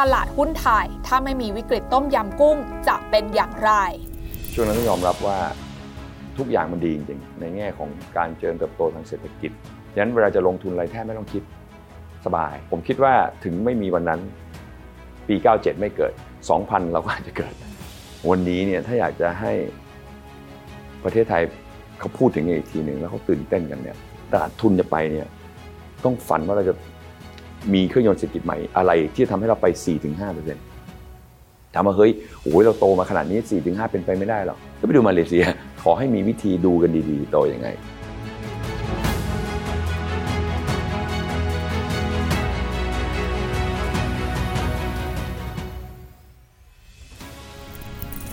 ตลาดหุ้นไทย ถ้าไม่มีวิกฤตต้มยำกุ้งจะเป็นอย่างไร ช่วงนั้นต้องยอมรับว่าทุกอย่างมันดีจริงๆในแง่ของการเจริญเติบโตทางเศรษฐกิจฉะนั้นเวลาจะลงทุนอะไรแทบไม่ต้องคิดสบาย ผมคิดว่าถึงไม่มีวันนั้น ปี 97 ไม่เกิด 2000 เราก็อาจจะเกิด วันนี้เนี่ยถ้าอยากจะให้ประเทศไทยเขาพูดถึงอีกทีหนึ่งแล้วเขาตื่นเต้นกันเนี่ยตลาดทุนจะไปเนี่ยต้องฝันว่าเราจะ มีเครื่องยนต์เศรษฐกิจใหม่อะไรที่จะทำให้เราไป 4-5%ถามว่าเฮ้ยโอ้ยเราโตมาขนาดนี้ 4-5 เป็นไปไม่ได้หรอกก็ไปดูมาเลเซีย ขอให้มีวิธีดูกันดีๆ โตยังไง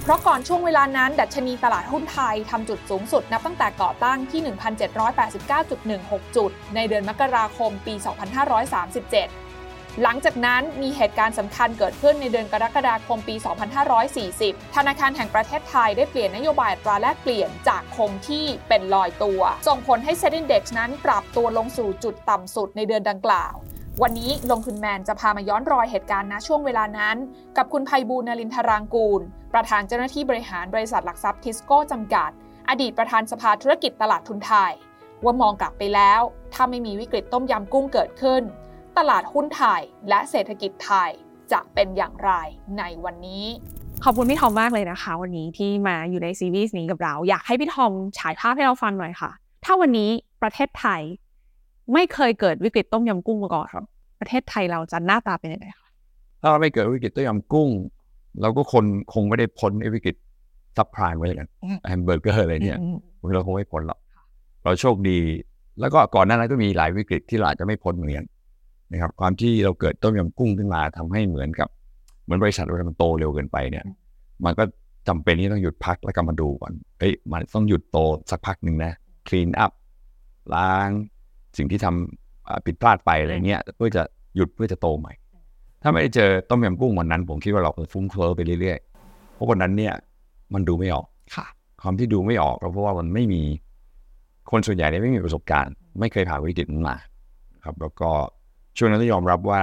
ราะก่อนช่วงเวลานั้น ดัชนีตลาดหุ้นไทยทำจุดสูงสุดนับตั้งแต่ก่อตั้งที่ 1,789.16 จุด ในเดือนมกราคมปี 2537 หลังจากนั้นมีเหตุการณ์สำคัญเกิดขึ้นในเดือนกรกฎาคมปี 2540 ธนาคารแห่งประเทศไทยได้เปลี่ยนนโยบายตราแลกเปลี่ยนจากคงที่เป็นลอยตัว ส่งผลให้เซ็นดินเด็กนั้นปรับตัวลงสู่จุดต่ำสุดในเดือนดังกล่าว วันนี้ลงทุนแมนจะพามาย้อนรอยเหตุการณ์ณช่วงเวลานั้น กับคุณภัยบูลนรินทรางกูล ประธานเจ้าหน้าที่บริหารบริษัทหลักทรัพย์ทิสโก้จำกัด อดีตประธานสภาธุรกิจตลาดทุนไทย ว่ามองกลับไปแล้ว ถ้าไม่มีวิกฤตต้มยำกุ้งเกิดขึ้น ตลาดหุ้นไทยและเศรษฐกิจไทยจะเป็นอย่างไรในวันนี้ขอบคุณพี่ทอมมากเลยนะคะ วันนี้ที่มาอยู่ในซีรีส์นี้กับเรา อยากให้พี่ทอมฉายภาพให้เราฟังหน่อยค่ะ ถ้าวันนี้ประเทศไทย ไม่เคยเกิดวิกฤตต้มยำกุ้งมาก่อนครับ ประเทศไทยเราจะหน้าตาเป็นยังไงคะถ้าเราไม่เกิดวิกฤตต้มยำกุ้ง เราก็คนคงไม่ได้พ้นไอ้วิกฤตซับไพรม์วิกฤตแฮมเบอร์เกอร์อะไรเนี่ยเราคงไม่พ้นหรอกเราโชคดี แล้วก็ก่อนหน้านั้นก็มีหลายวิกฤตที่เราอาจจะไม่พ้นเหมือนกันนะครับ ความที่เราเกิดต้มยำกุ้งขึ้นมาทำให้เหมือนกับ เหมือนบริษัทเวลามันโตเร็วเกินไปเนี่ย มันก็จำเป็นที่ต้องหยุดพักแล้วก็มาดูก่อนเฮ้ยมันต้องหยุดโตสักพักหนึ่งนะ clean up ล้าง สิ่งที่ทำอ่าผิดพลาดไปอะไรเงี้ย เพื่อจะหยุดเพื่อจะโตใหม่ ถ้าไม่ได้เจอต้มยำกุ้งวันนั้น ผมคิดว่าเราคงฟุ้งเฟ้อไปเรื่อยๆ เพราะวันนั้นเนี่ย มันดูไม่ออกค่ะความที่ดูไม่ออกก็เพราะว่ามันไม่มีคนส่วนใหญ่เนี่ยไม่มีประสบการณ์ ไม่เคยผ่านวิกฤตนั้นมาครับ แล้วก็ช่วงนั้นต้องยอมรับว่า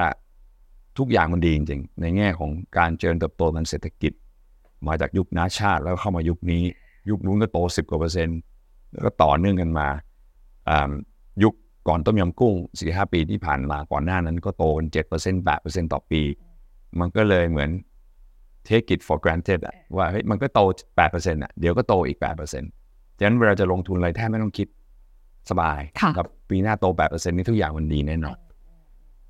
ทุกอย่างมันดีจริงๆ ในแง่ของการเจริญเติบโตทางเศรษฐกิจ มาจากยุคนาชาติแล้วเข้ามายุคนี้ ยุคนู้นก็โตสิบกว่าเปอร์เซ็นต์แล้วก็ต่อเนื่องกันมาอ่ายุค ก่อนต้มยำกุ้งสี่ห้าปีที่ผ่านมาก่อนหน้านั้นก็โตกันเจ็ดเปอร์เซ็นต์แปดเปอร์เซ็นต์ต่อปี มันก็เลยเหมือน take it for granted อะว่าเฮ้ยมันก็โตแปดเปอร์เซ็นต์อะเดี๋ยวก็โตอีกแปดเปอร์เซ็นต์ฉะนั้นเวลาจะลงทุนอะไรแทบไม่ต้องคิดสบายค่ะครับปีหน้าโตแปดเปอร์เซ็นต์นี่ทุกอย่างมันดีแน่นอน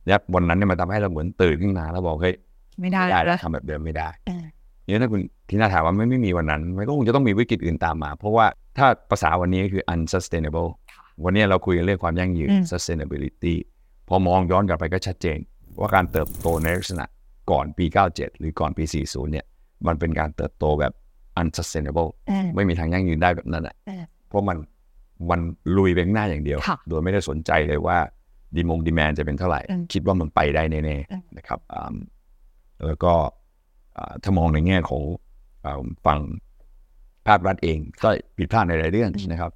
แล้ววันนั้นเนี่ยมันทำให้เราเหมือนตื่นขึ้นมาแล้วบอกเฮ้ยไม่ได้ไม่ได้แล้แล้ววทำแบบเดิมไม่ได้เออเนี่ยถ้าคุณทีน่าถามว่าไม่ไม่มีวันนั้น มันก็คงจะต้องมีวิกฤตอื่นตามมา เพราะว่าถ้าภาษาวันนี้คือ unsustainable วันนี้เราคุยกันเรื่องความยั่งยืนอืม sustainability พอมองย้อนกลับไปก็ชัดเจน ว่าการเติบโตในลักษณะก่อนปี 97 หรือก่อนปี 40 เนี่ย มันเป็นการเติบโตแบบ unsustainable เออไม่มีทางยั่งยืนได้แบบนั้นอะเออเพราะมันมันลุยไปข้างหน้าอย่างเดียวค่ะโดยไม่ได้สนใจเลยว่าดีมงดีแมนจะเป็นเท่าไหร่อืมคิดว่ามันไปได้แน่อืมๆนะครับอ่าแล้วก็อ่าถ้ามองในแง่ของอ่าฝั่ง ภาครัฐเองก็ผิดพลาดในหลายเรื่องนะครับ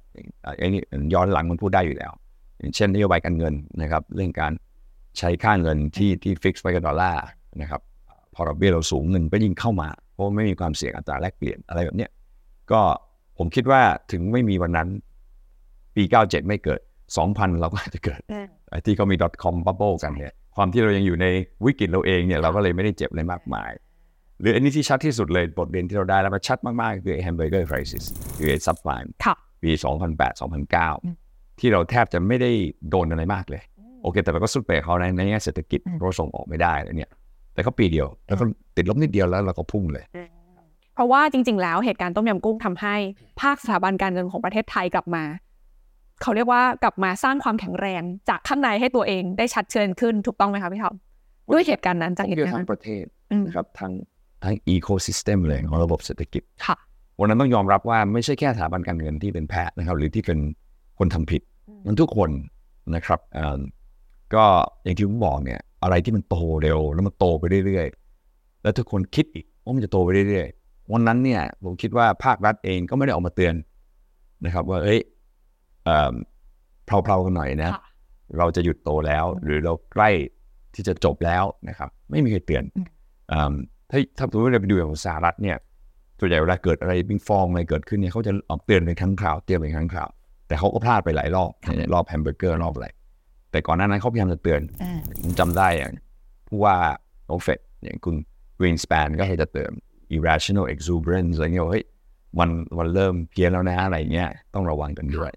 อ่าอันนี้ย้อนหลังมันพูดได้อยู่แล้ว อย่างเช่นนโยบายการเงินนะครับ เรื่องการใช้ค่าเงินที่ที่ฟิกซ์ไว้กับดอลลาร์นะครับพอดอกเบี้ยเราสูงเงินก็ยิ่งเข้ามา เพราะไม่มีความเสี่ยงอัตราแลกเปลี่ยนอะไรแบบเนี้ยก็ผมคิดว่าถึงไม่มีวันนั้น ปี 97 ไม่เกิด 2000 เราก็อาจจะเกิดเออไอ้ที่เขามี .com bubble กันเนี่ยความที่เรายังอยู่ในวิกฤตเราเองเนี่ยเราก็เลยไม่ได้เจ็บอะไรมากมาย หรืออันนี้ที่ชัดที่สุดเลยบทเรียนที่เราได้แล้วมันชัดมาก ๆ คือ hamburger crisis คือไอ้ subprime ค่ะปี 2008-2009 ที่เราแทบจะไม่ได้โดนอะไรมากเลย โอเค แต่เราก็สุดไปกับเขาในในแง่เศรษฐกิจอืมเพราะเราส่งออกไม่ได้อะไรเนี่ย แต่ก็ปีเดียว แล้วก็ติดลบนิดเดียวแล้วเราก็พุ่งเลย เพราะว่าจริง ๆ แล้วเหตุการณ์ต้มยำกุ้งทำให้ภาคสถาบันการเงินของประเทศไทยกลับมาเขาเรียกว่ากลับมาสร้างความแข็งแรงจากข้างในให้ตัวเองได้ชัดเจนขึ้นถูกต้องไหมคะพี่ทอมด้วยเหตุการณ์นั้นจากเหตุเกี่ยวการณ์ทั้นั้งนประเทศอืมนะครับทั้ง ทั้ง ecosystem เลยของระบบเศรษฐกิจค่ะวันนั้นต้องยอมรับว่าไม่ใช่แค่สถาบันการเงินที่เป็นแพ้นะครับ หรือที่เป็นคนทำผิด มันทุกคนนะครับเอ่อก็อย่างที่ผมบอกเนี่ย อะไรที่มันโตเร็ว แล้วมันโตไปเรื่อยๆ แล้วทุกคนคิดอีกว่ามันจะโตไปเรื่อยๆ วันนั้นเนี่ยผมคิดว่าภาครัฐเองก็ไม่ได้ออกมาเตือนนะครับ ว่าเอ้ยเอ่อเพลาๆกันหน่อยนะค่ะเราจะหยุดโตแล้ว หรือเราใกล้ที่จะจบแล้วนะครับ ไม่มีใครเตือนอืมอ่า ถ้าถ้าสมมติเราไปดูอย่างสหรัฐเนี่ยส่วนใหญ่เวลาเกิดอะไรเป็นฟองอะไรเกิดขึ้นเนี่ยเขาจะออกเตือนเป็นครั้งคราวเตือนเป็นครั้งคราว แต่เขาก็พลาดไปหลายรอบเนี่ยรอบแฮมเบอร์เกอร์รอบอะไรแต่ก่อนหน้านั้นเขาพยายามจะเตือนอ่าผมจำได้อย่างผู้ว่าโอเฟดอย่างคุณ Greenspan ก็เคยจะเตือน irrational exuberance อะไรเงี้ยว่าเฮ้ยมันมันเริ่มเพี้ยนแล้วนะอะไรเงี้ยต้องระวังกันด้วย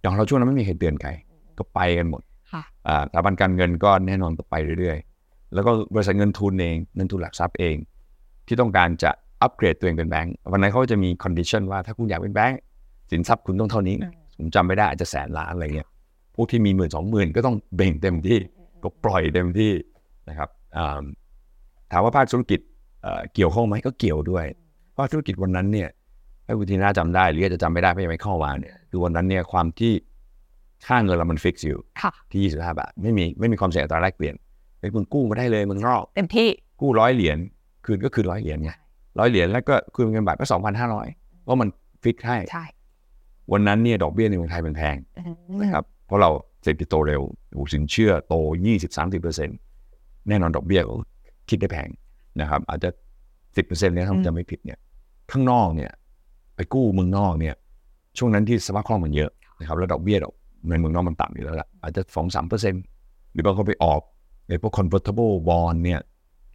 อย่างเราช่วงนั้นไม่มีใครเตือนใครก็ไปกันหมดค่ะอ่าสถาบันการเงินก็แน่นอนก็ไปเรื่อยๆ แล้วก็บริษัทเงินทุนเองเงินทุนหลักทรัพย์เอง ที่ต้องการจะอัปเกรดตัวเองเป็นแบงก์วันนั้นเขาจะมี condition ว่าถ้าคุณอยากเป็นแบงก์สินทรัพย์คุณต้องเท่านี้ ผมจำไม่ได้อาจจะแสนล้านอะไรเงี้ยพวกที่มีหมื่นสองหมื่นก็ต้องเบ่งเต็มที่ก็ปล่อยเต็มที่นะครับอ่าถามว่าภาคธุรกิจเอ่อเกี่ยวข้องไหมก็เกี่ยวด้วยภาคธุรกิจวันนั้นเนี่ยถ้าคุณทีน่าจำได้หรืออาจจะจำไม่ได้เพราะยังไม่เข้ามาเนี่ยคือวันนั้นเนี่ยความที่ค่าเงินเรามันฟิกซ์อยู่ค่ะที่ 25 บาท ไม่มีไม่มีความเสี่ยงอัตราแลกเปลี่ยนเป็นคุณกู้มาได้เลยเมึงนอกเต็มที่กู้ร้อยเหรียญ คืนก็คืนร้อยเหรียญไงร้อยเหรียญแล้วก็คืนเงินบาทก็2,500เพราะมันฟิกให้ใช่วันนั้นเนี่ยดอกเบี้ยในเมืองไทยมันแพงนะครับเพราะเราเศรษฐกิจโตเร็วโอ้โหสินเชื่อโต20-30%แน่นอนดอกเบี้ยก็คิดได้แพงนะครับ อาจจะ10%เนี่ยถ้าผมจำไม่ผิดเนี่ยข้างนอกเนี่ย ไปกู้เมืองนอกเนี่ย ช่วงนั้นที่สภาพคล่องมันเยอะนะครับแล้วดอกเบี้ยดอกในเมืองนอกมันต่ำอยู่แล้วล่ะอาจจะสองสามเปอร์เซ็นต์หรือบางคนไปออกในพวก convertible bond เนี่ย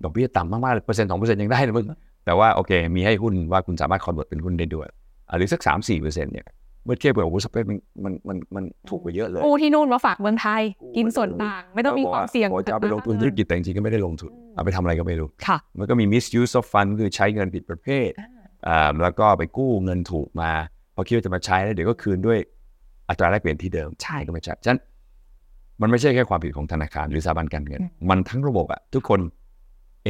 ดอกเบี้ยต่ำมากๆเลยเปอร์เซ็นต์สองเปอร์เซ็นต์ยังได้เลยมึงแต่ว่าโอเค มีให้หุ้นว่าคุณสามารถ convert เป็นหุ้นได้ด้วยอะหรือสักสามสี่เปอร์เซ็นต์เนี่ยเมื่อเทียบกับโอ้โหสเปรดมันมันมันมันถูกกว่าเยอะเลยกู้ที่นู่นมาฝากเมืองไทย กินส่วนต่าง ไม่ต้องมีความเสี่ยงโอ้จะเอาไปลงทุนธุรกิจแต่จริงๆก็ไม่ได้ลงทุนเอาไปทำอะไรก็ไม่รู้ค่ะ มันก็มี misuse of fund คือใช้เงินผิดประเภทอ่าแล้วก็ไปกู้เงินถูกมาพอคิดว่าจะมาใช้แล้วเดี๋ยวก็คืนด้วยอัตราแลกเปลี่ยนที่เดิมใช่ก็ไม่ใช่ฉะนั้นมันไม่ใช่แค่ความผิดของธนาคารหรือสถาบันการเงิน มันทั้งระบบอะทุกคน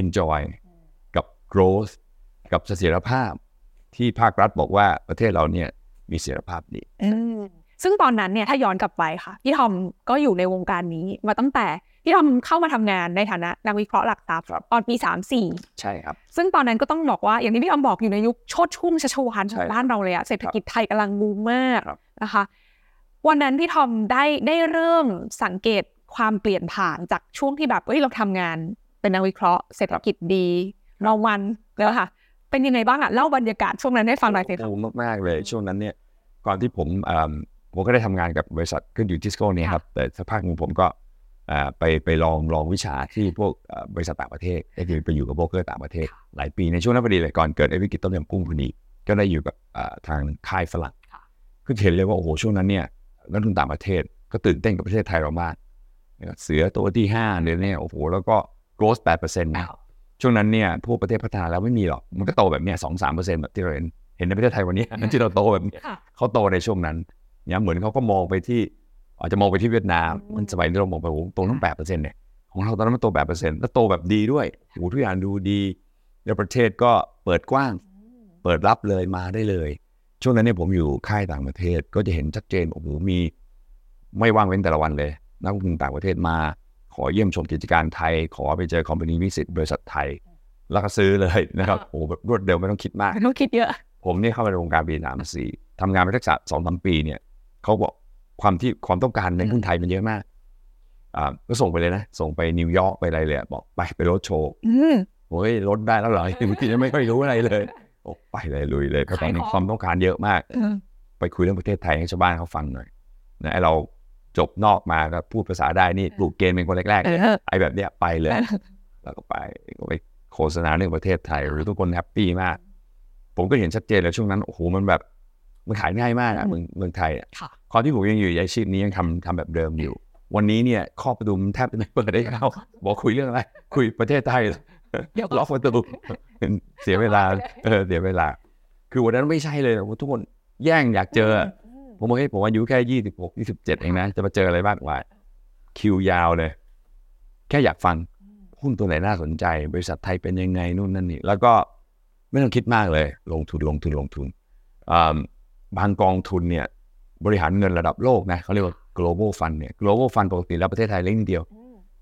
enjoy กับ growth กับเสถียรภาพ ที่ภาครัฐบอกว่าประเทศเราเนี่ยมีเสถียรภาพดีซึ่งตอนนั้นเนี่ยถ้าย้อนกลับไปค่ะพี่ทอมก็อยู่ในวงการนี้มาตั้งแต่พี่ทอมเข้ามาทำงานในฐานะนักวิเคราะห์หลักทรัพย์ครับตอนปีใช่ครับ34ซึ่งตอนนั้นก็ต้องบอกว่าอย่างที่พี่ทอมบอกอยู่ในยุคโชดชุ่มชัชวานขใช่องบ้านเราเลยอะเศรษฐกิจไทยกำลังบูมมากครับนะคะ วันนั้นพี่ทอมได้ได้เริ่มสังเกตความเปลี่ยนผ่านจากช่วงที่แบบเอ้ยเราทำงาน เป็นนักวิเคราะห์เศรษฐกิจดีเรามันแล้วค่ะ เป็นยังไงบ้างอะเล่าบรรยากาศช่วงนั้นให้ฟังหน่อยสิคะบูมมากๆเลยช่วงนั้นเนี่ยก่อนที่ผมเอิ่มผมก็ได้ทำงานกับบริษัทขึ้นอยู่ทิสโก้เนี่ยครับแต่สักพักหนึ่งผมก็อ่าไปไปลองลองวิชาที่พวกเอ่อบริษัทต่างประเทศก็คือไปอยู่กับโบรกเกอร์ต่างประเทศ หลายปีในช่วงนั้นพอดีเลยก่อนเกิดไอ้วิกฤตต้มยำกุ้งพอดีก็ได้อยู่กับอ่าทางค่ายฝรั่งคือเห็นเลยว่าโอ้โหช่วงนั้นเนี่ยนักลงทุนต่างประเทศก็ตื่นเต้นกับประเทศไทยเรามากนะครับเสือตัวที่ห้าเนี่ยเนี่ยโอ้โหแล้วก็ growth 8%นะช่วงนั้นเนี่ยพวกประเทศพัฒนาแล้วไม่มีหรอก มันก็โตแบบเนี้ยสองสามเปอร์เซ็นต์แบบที่เราเห็นเห็นในประเทศไทยวันนี้ที่เราโตแบบเนี้ยค่ะเขาโตในช่วงนั้นเนี่ยเหมือนเขาก็มองไปที่อาจจะมองไปที่เวียดนามอืมมันสมัยนี้เรามองไปโอ้โหโตตั้งแปดเปอร์เซ็นต์เนี่ยของเราตอนนั้นมันโตแปดเปอร์เซ็นต์แล้วโตแบบดีด้วยโอ้โหทุกอย่างดูดีแล้วประเทศก็เปิดกว้าง เปิดรับเลยมาได้เลย ช่วงนั้นเนี่ยผมอยู่ค่ายต่างประเทศก็จะเห็นชัดเจนโอ้โหมี ไม่ว่างเว้นแต่ละวันเลย นักลงทุนต่างประเทศมา ขอเยี่ยมชมกิจการไทย ขอไปเจอคอมพานีวิสิตบริษัทไทย แล้วก็ซื้อเลยนะครับโอ้โหแบบรวดเร็วไม่ต้องคิดมากไม่ต้องคิดเยอะ ผมเนี่ยเข้ามาในวงการปีสามสี่ทำงานไปทักษะสองสามปีเนี่ยเขาบอกความที่ความต้องการในหุ้นไทยมันเยอะมากอ่าก็ส่งไปเลยนะ ส่งไปนิวยอร์กไปอะไรเลยอะบอกไปไปรถโชว์อืมโอ้ยรถได้แล้วเหรอบางทียังไม่ค่อยรู้อะไรเลยโอ้ไปเลยลุยเลยเพราะตอนนี้ขายของความต้องการเยอะมาก ไปคุยเรื่องประเทศไทยให้ชาวบ้านเขาฟังหน่อยนะไอเรา จบนอกมาก็พูดภาษาได้นี่ปลูกเกณฑ์เป็นคนแรกเออๆไอแบบเนี้ยไปเลย แล้วก็ไปก็ไปโฆษณาเรื่องประเทศไทย หรือทุกคนแฮปปี้มาก ผมก็เห็นชัดเจนแล้วช่วงนั้นโอ้โหมันแบบมันขายง่ายมากอะอืมเมืองเมืองไทยอะค่ะความที่ผมยังอยู่ในอาชีพนี้ยังทำทำแบบเดิมอยู่ วันนี้เนี่ยข้อประตูมันแทบจะไม่เปิดได้เข้าบอกคุยเรื่องอะไร คุยประเทศไทยเดี๋ยวล็อกประตูเสียเวลาเออเสียเวลา คือวันนั้นไม่ใช่เลยทุกคนแย่งอยากเจอ ผมบอกให้ยผมอายุแค่ยี่สิบหกยี่สิบเจ็ดเองนะ จะมาเจออะไรบ้างวะคิวยาวเลย แค่อยากฟังหุ้นตัวไหนน่าสนใจ บริษัทไทยเป็นยังไงนู่นนั่นนี่ แล้วก็ไม่ต้องคิดมากเลย ลงทุนลงทุนลงทุนอ่าบางกองทุนเนี่ย บริหารเงินระดับโลกนะเขาเรียกว่า global fund เนี่ย global fund ปกติแล้วประเทศไทยเล็กนิดเดียว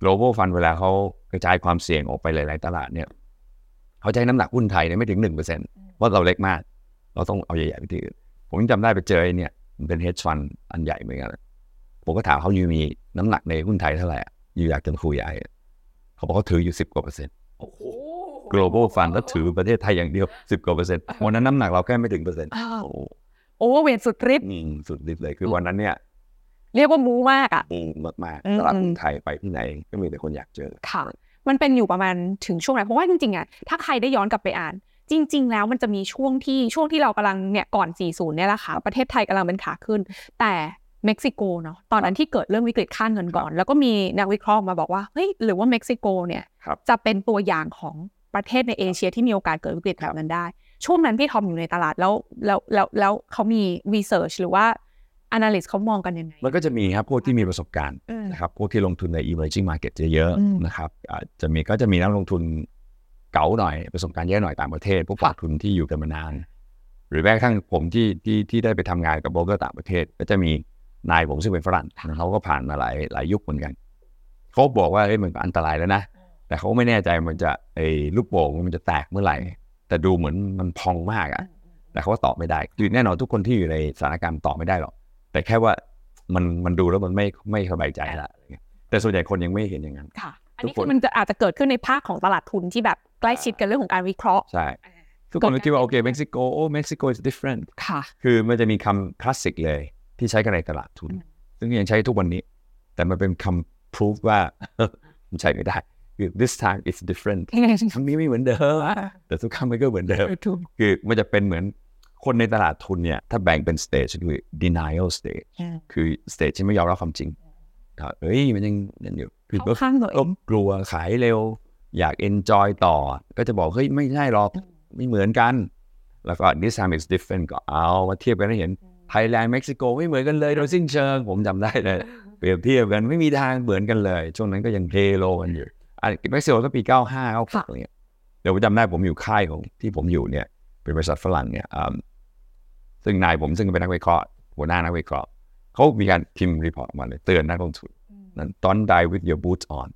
global fund เวลาเขากระจายความเสี่ยงออกไปหลาย ๆ ตลาดเนี่ยเขาใช้น้ำหนักหุ้นไทยเนี่ยไม่ถึงหนึ่งเปอร์เซ็นต์เพราะเราเล็กมาก เราต้องเอาใหญ่ๆไปที่อื่นผมยังจำได้ไปเจอไอ้เนี่ย มันเป็น hedge fund อันใหญ่เหมือนกันผมก็ถามเขาอยู่มีน้ำหนักในหุ้นไทยเท่าไหร่อะอยู่อยากจะคุยไอ้เขาบอกเขาถืออยู่สิบกว่าเปอร์เซ็นต์โอ้โห global fund แล้วถือประเทศไทยอย่างเดียว10กว่าเปอร์เซ็นต์วันนั้นน้ำหนักเราแค่ไม่ถึงเปอร์เซ็นต์อ้าวโอ้overweight สุดฤทธิ์อืมสุดฤทธิ์เลยคือวันนั้นเนี่ย เรียกว่าบูมมากอะอืมมากอืมๆตลาดหุ้นไทยไปที่ไหนก็มีแต่คนอยากเจอค่ะ มันเป็นอยู่ประมาณถึงช่วงไหนเพราะว่าจริงๆอะถ้าใครได้ย้อนกลับไปอ่าน จริง ๆ แล้วมันจะมีช่วงที่ช่วงที่เรากำลังเนี่ยก่อน 40 เนี่ยแหละค่ะ ประเทศไทยกำลังเป็นขาขึ้น แต่เม็กซิโกเนาะตอนนั้นที่เกิดเรื่องวิกฤตค่าเงินก่อน แล้วก็มีนักวิเคราะห์มาบอกว่าเฮ้ยหรือว่าเม็กซิโกเนี่ยครับจะเป็นตัวอย่างของประเทศในเอเชียที่มีโอกาสเกิดวิกฤตแบบนั้นได้ ช่วงนั้นพี่ทอมอยู่ในตลาดแล้วแล้วแล้วแล้วเขามีรีเสิร์ชหรือว่า analyst เขามองกันยังไง มันก็จะมีครับ พวกที่มีประสบการณ์อืมนะครับพวกที่ลงทุนใน emerging market เยอะอืมๆนะครับอาจจะมีก็จะมีนักลงทุน เก๋าหน่อยประสบการณ์เยอะหน่อยต่างประเทศพวกค่ะลงทุนที่อยู่กันมานาน หรือแม้กระทั่งผมที่ที่ที่ได้ไปทำงานกับโบรกเกอร์ต่างประเทศ ก็จะมีนายผมซึ่งเป็นฝรั่งเขาก็ผ่านมาหลายหลายยุคเหมือนกันเขาบอกว่าเอ้ยมันก็อันตรายแล้วนะแต่เขาไม่แน่ใจมันจะไอ้ลูกโป่งมันจะแตกเมื่อไหร่ แต่ดูเหมือนมันพองมากอะแต่เขาก็ตอบไม่ได้คือแน่นอนทุกคนที่อยู่ในสถานการณ์ตอบไม่ได้หรอกแต่แค่ว่ามันมันดูแล้วมันไม่ไม่สบายใจละอะไรเงี้ยแต่ส่วนใหญ่คนยังไม่เห็นอย่างนั้นค่ะ อันทุนี้กคนคือมันจะอาจจะเกิดขึ้นในภาคของตลาดทุนที่แบบ ใกล้ชิดกันเรื่องของการวิเคราะห์ใช่ทุกคนก็คิดว่าโอเคเม็กซิโกโอ้เม็กซิโก is different ค่ะคือมันจะมีคำคลาสสิกเลยที่ใช้กันในตลาดทุนอืมซึ่งยังใช้ทุกวันนี้ แต่มันเป็นคำ proof ว่ามันใช้ไม่ได้คือ this time it's different ครั้งนี้ไม่เหมือนเดิมแต่ทุกครั้งมันก็เหมือนเดิมถูกคือมันจะเป็นเหมือนคนในตลาดทุนเนี่ยถ้าแบ่งเป็น stage คือ denial stage คือ stage ที่ไม่ยอมรับความจริงอะเอ้ยมันยังนั่นอยู่คือเข้าข้างตัวเอก็งกลัวขายเร็ว อยาก enjoy ต่อ ก็จะบอกเฮ้ยไม่ใช่หรอกไม่เหมือนกัน แล้วก็ this time is different ก็เอามาเทียบกันให้เห็นไทยแลนด์เม็กซิโกไม่เหมือนกันเลยโดยสิ้นเชิง ผมจำได้เลย เปรียบเทียบกันไม่มีทางเหมือนกันเลย ช่วงนั้นก็ยังทะเลาะกันอยู่อะเม็กซิโกก็ปี 95 96อะไรเงี้ยเดี๋ยวผมจำได้ผมอยู่ค่ายของที่ผมอยู่เนี่ย เป็นบริษัทฝรั่งเนี่ยอืมซึ่งนายผมซึ่งเป็นนักวิเคราะห์หัวหน้านักวิเคราะห์เขามีการพิมพ์ report ออกมาเลยเตือนนักลงทุนนั้น don't die with your boots on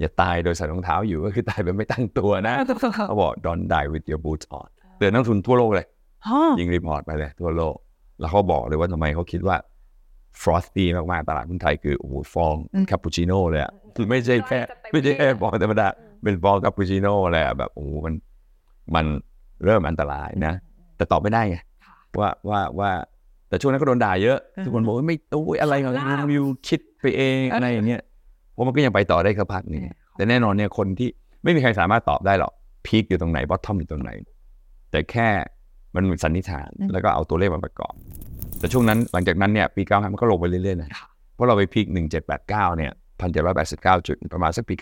อย่าตายโดยใส่รองเท้าอยู่ก็คือตายแบบไม่ตั้งตัวนะเขาบอก don't die with your boots on เตือนนักลงทุนทั่วโลกเลยอ๋อยิง report ไปเลยทั่วโลก แล้วเขาบอกเลยว่าทำไมเขาคิดว่า frothy มาก ๆ ตลาดหุ้นไทยคือโอ้โหฟองคาปูชิโน่เลยอะคือไม่ใช่แค่ไม่ใช่แค่ฟองธรรมดาเป็นฟองคาปูชิโน่เลยอะแบบโอ้โหมันมันเริ่มอันตรายนะ แต่ตอบไม่ได้ไงว่าว่าว่าแต่ช่วงนั้นก็โดนด่าเยอะ ทุกคนบอกว่าไม่โอ้ยอะไรของคุณวิวคิดไปเองอะไรอย่างเงี้ย เพราะมันก็ยังไปต่อได้สักพักหนึงแต่แน่นอนเนี่ยคนที่ไม่มีใครสามารถตอบได้หรอกพีคอยู่ตรงไหนบอททอมอยู่ตรงไหน แต่แค่มันมีสันนิษฐาน แล้วก็เอาตัวเลขมาประกอบ แต่ช่วงนั้นหลังจากนั้นเนี่ยปี95มันก็ลงไปเรื่อยๆนะเพราะเราไปพีค1789เนี่ย1789จุดประมาณสักปี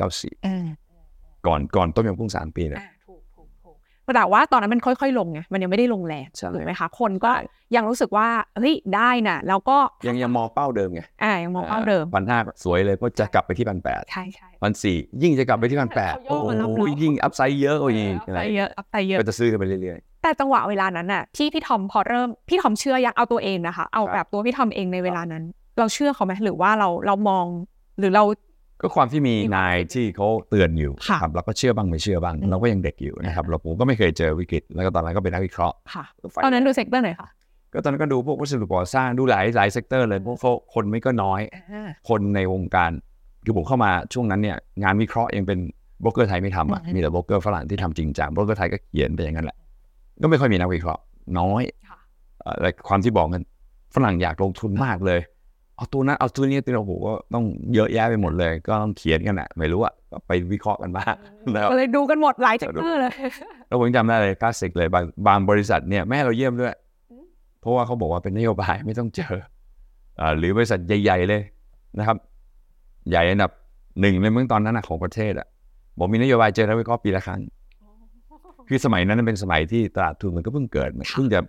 94ก่อนก่อนต้มยำกุ้งสามปีเนี่ยถูกถูกถูก แต่ว่าตอนนั้นมันค่อย ๆ ลงไงมันยังไม่ได้ลงแรงใช่ถูกไหมคะคนก็ยังรู้สึกว่าเฮ้ยได้น่ะแล้วก็ยังยังมองเป้าเดิมไงอ่ายังมองเป้าเดิมพันห้าสวยเลยเพราะจะกลับไปที่พันแปดใช่ใช่พันสี่ยิ่งจะกลับไปที่พันแปดเขาโยโอ้กมารับโหเรายิ่ง upside เยอะกว่าอีก upside เยอะ upside เยอะก็จะซื้อกันไปเรื่อยแต่จังหวะเวลานั้นน่ะที่พี่ทอมพอเริ่มพี่ทอมเชื่อยังเอาตัวเองนะคะ เอาครับแบบตัวพี่ทอมเองในเวลานั้น เราเชื่อเขาไหมหรือว่าเราเรามองหรือเราๆ ก็ความที่มีนายที่เขาเตือนอยู่ค่ะครับเราก็เชื่อบ้างไม่เชื่อบ้างอืมเราก็ยังเด็กอยู่นะครับเราผมก็ไม่เคยเจอวิกฤต แล้วก็ตอนนั้นก็เป็นนักวิเคราะห์ค่ะตอนนั้นดู sector ไหนคะก็ตอนนั้นก็ดูพวกวัสดุก่อสร้างดูหลายหลาย sector เลยพวกเขาคนไม่ก็น้อย คนในวงการคือผมเข้ามาช่วงนั้นเนี่ยงานวิเคราะห์ยังเป็นโบรกเกอร์ไทยไม่ทำอะอืมมีแต่โบรกเกอร์ฝรั่งที่ทำจริงจังโบรกเกอร์ไทยก็เขียนไปอย่างนั้นแหละก็ไม่ค่อยมีนักวิเคราะห์น้อยค่ะเอ่อแต่ความที่บอกกันฝรั่งอยากลงทุนมากเลย เอาตัวนั้นเอาตัวนี้ตัวนี้โอ้โหก็ต้องเยอะแยะไปหมดเลย ก็ต้องเขียนกันแหละไม่รู้อะก็ไปวิเคราะห์กันบ้างแล้วก็เลยดูกันหมดหลาย sector เลย แล้วผมจำได้เลยคลาสสิกเลยบางบางบริษัทเนี่ยไม่ให้เราเยี่ยมด้วยอืมเพราะว่าเขาบอกว่าเป็นนโยบายไม่ต้องเจออ่าหรือบริษัทใหญ่ๆเลยนะครับ ใหญ่อันดับหนึ่งในเมืองตอนนั้นนะของประเทศอะบอกมีนโยบายเจอนักวิเคราะห์ปีละครั้งคือสมัยนั้นเป็นสมัยที่ตลาดทุนมันก็เพิ่งเกิดมันเพิ่งจะ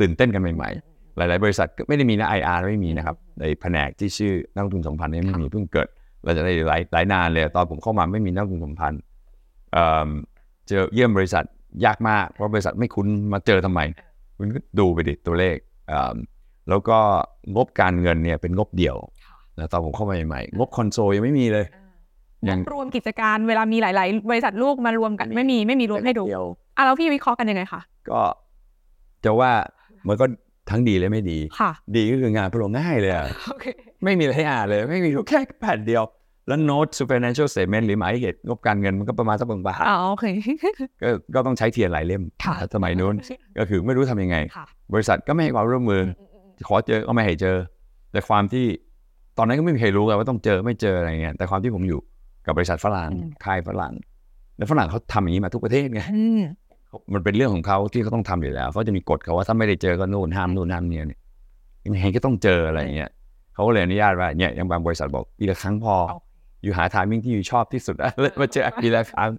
ตื่นเต้นกันใหม่ๆ หลาย ๆ บริษัทก็ไม่ได้มีนะ IR ไม่มีนะครับ ในแผนกที่ชื่อนักลงทุนสัมพันธ์เนี่ยไม่มีเพิ่งเกิด เราจะได้หลายหลายนานเลย ตอนผมเข้ามาไม่มีนักลงทุนสัมพันธ์เอ่อเจอเยี่ยมบริษัทยากมาก เพราะบริษัทไม่คุ้นมาเจอทำไมคุณก็ดูไปดิตัวเลขเอ่อแล้วก็งบการเงินเนี่ยเป็นงบเดี่ยวนะตอนผมเข้ามาใหม่ๆงบคอนโซลยังไม่มีเลยยังรวมกิจการเวลามีหลาย ๆ บริษัทลูกมารวมกันไม่มีไม่มีรวมให้ดูเดียวอะแล้วพี่วิเคราะห์กันยังไงคะก็จะว่ามันก็ ทั้งดีและไม่ดีค่ะดีก็คืองานพวกเราง่ายเลยอะโอเคไม่มีอะไรให้อ่านเลย ไม่มีแค่แผ่นเดียว แล้วโน้ต financial statement หรือหมายเหตุงบการเงินมันก็ประมาณสักบางบาทอ๋อโอเคก็ก็ต้องใช้เทียนหลายเล่มค่ะสมัยนู้นก็คือไม่รู้ทำยังไงค่ะบริษัทก็ไม่ให้ความร่วมมืออขอเจอก็ไม่ให้เจอ แต่ความที่ตอนนั้นก็ไม่มีใครรู้ไงว่าต้องเจอไม่เจออะไรเงี้ยแต่ความที่ผมอยู่กับบริษัทฝรั่งอืมค่ายฝรั่งแล้วฝรั่งเขาทำอย่างนี้มาทุกประเทศไงอื มมันเป็นเรื่องของเขาที่เขาต้องทำอยู่แล้วเขาจะมีกฎเขาว่าถ้าไม่ได้เจอก็นู่นห้ามนู่นห้ามเนี่ยเนี่ยยังไงก็ต้องเจออะไรเงี้ยเขาก็เลยอนุญาตว่าเนี่ยยังบางบริษัทบอกปีละครั้งพอโอเคอยู่หา timing ที่ you ชอบที่สุดแล้วมาเจอปีละครั้ง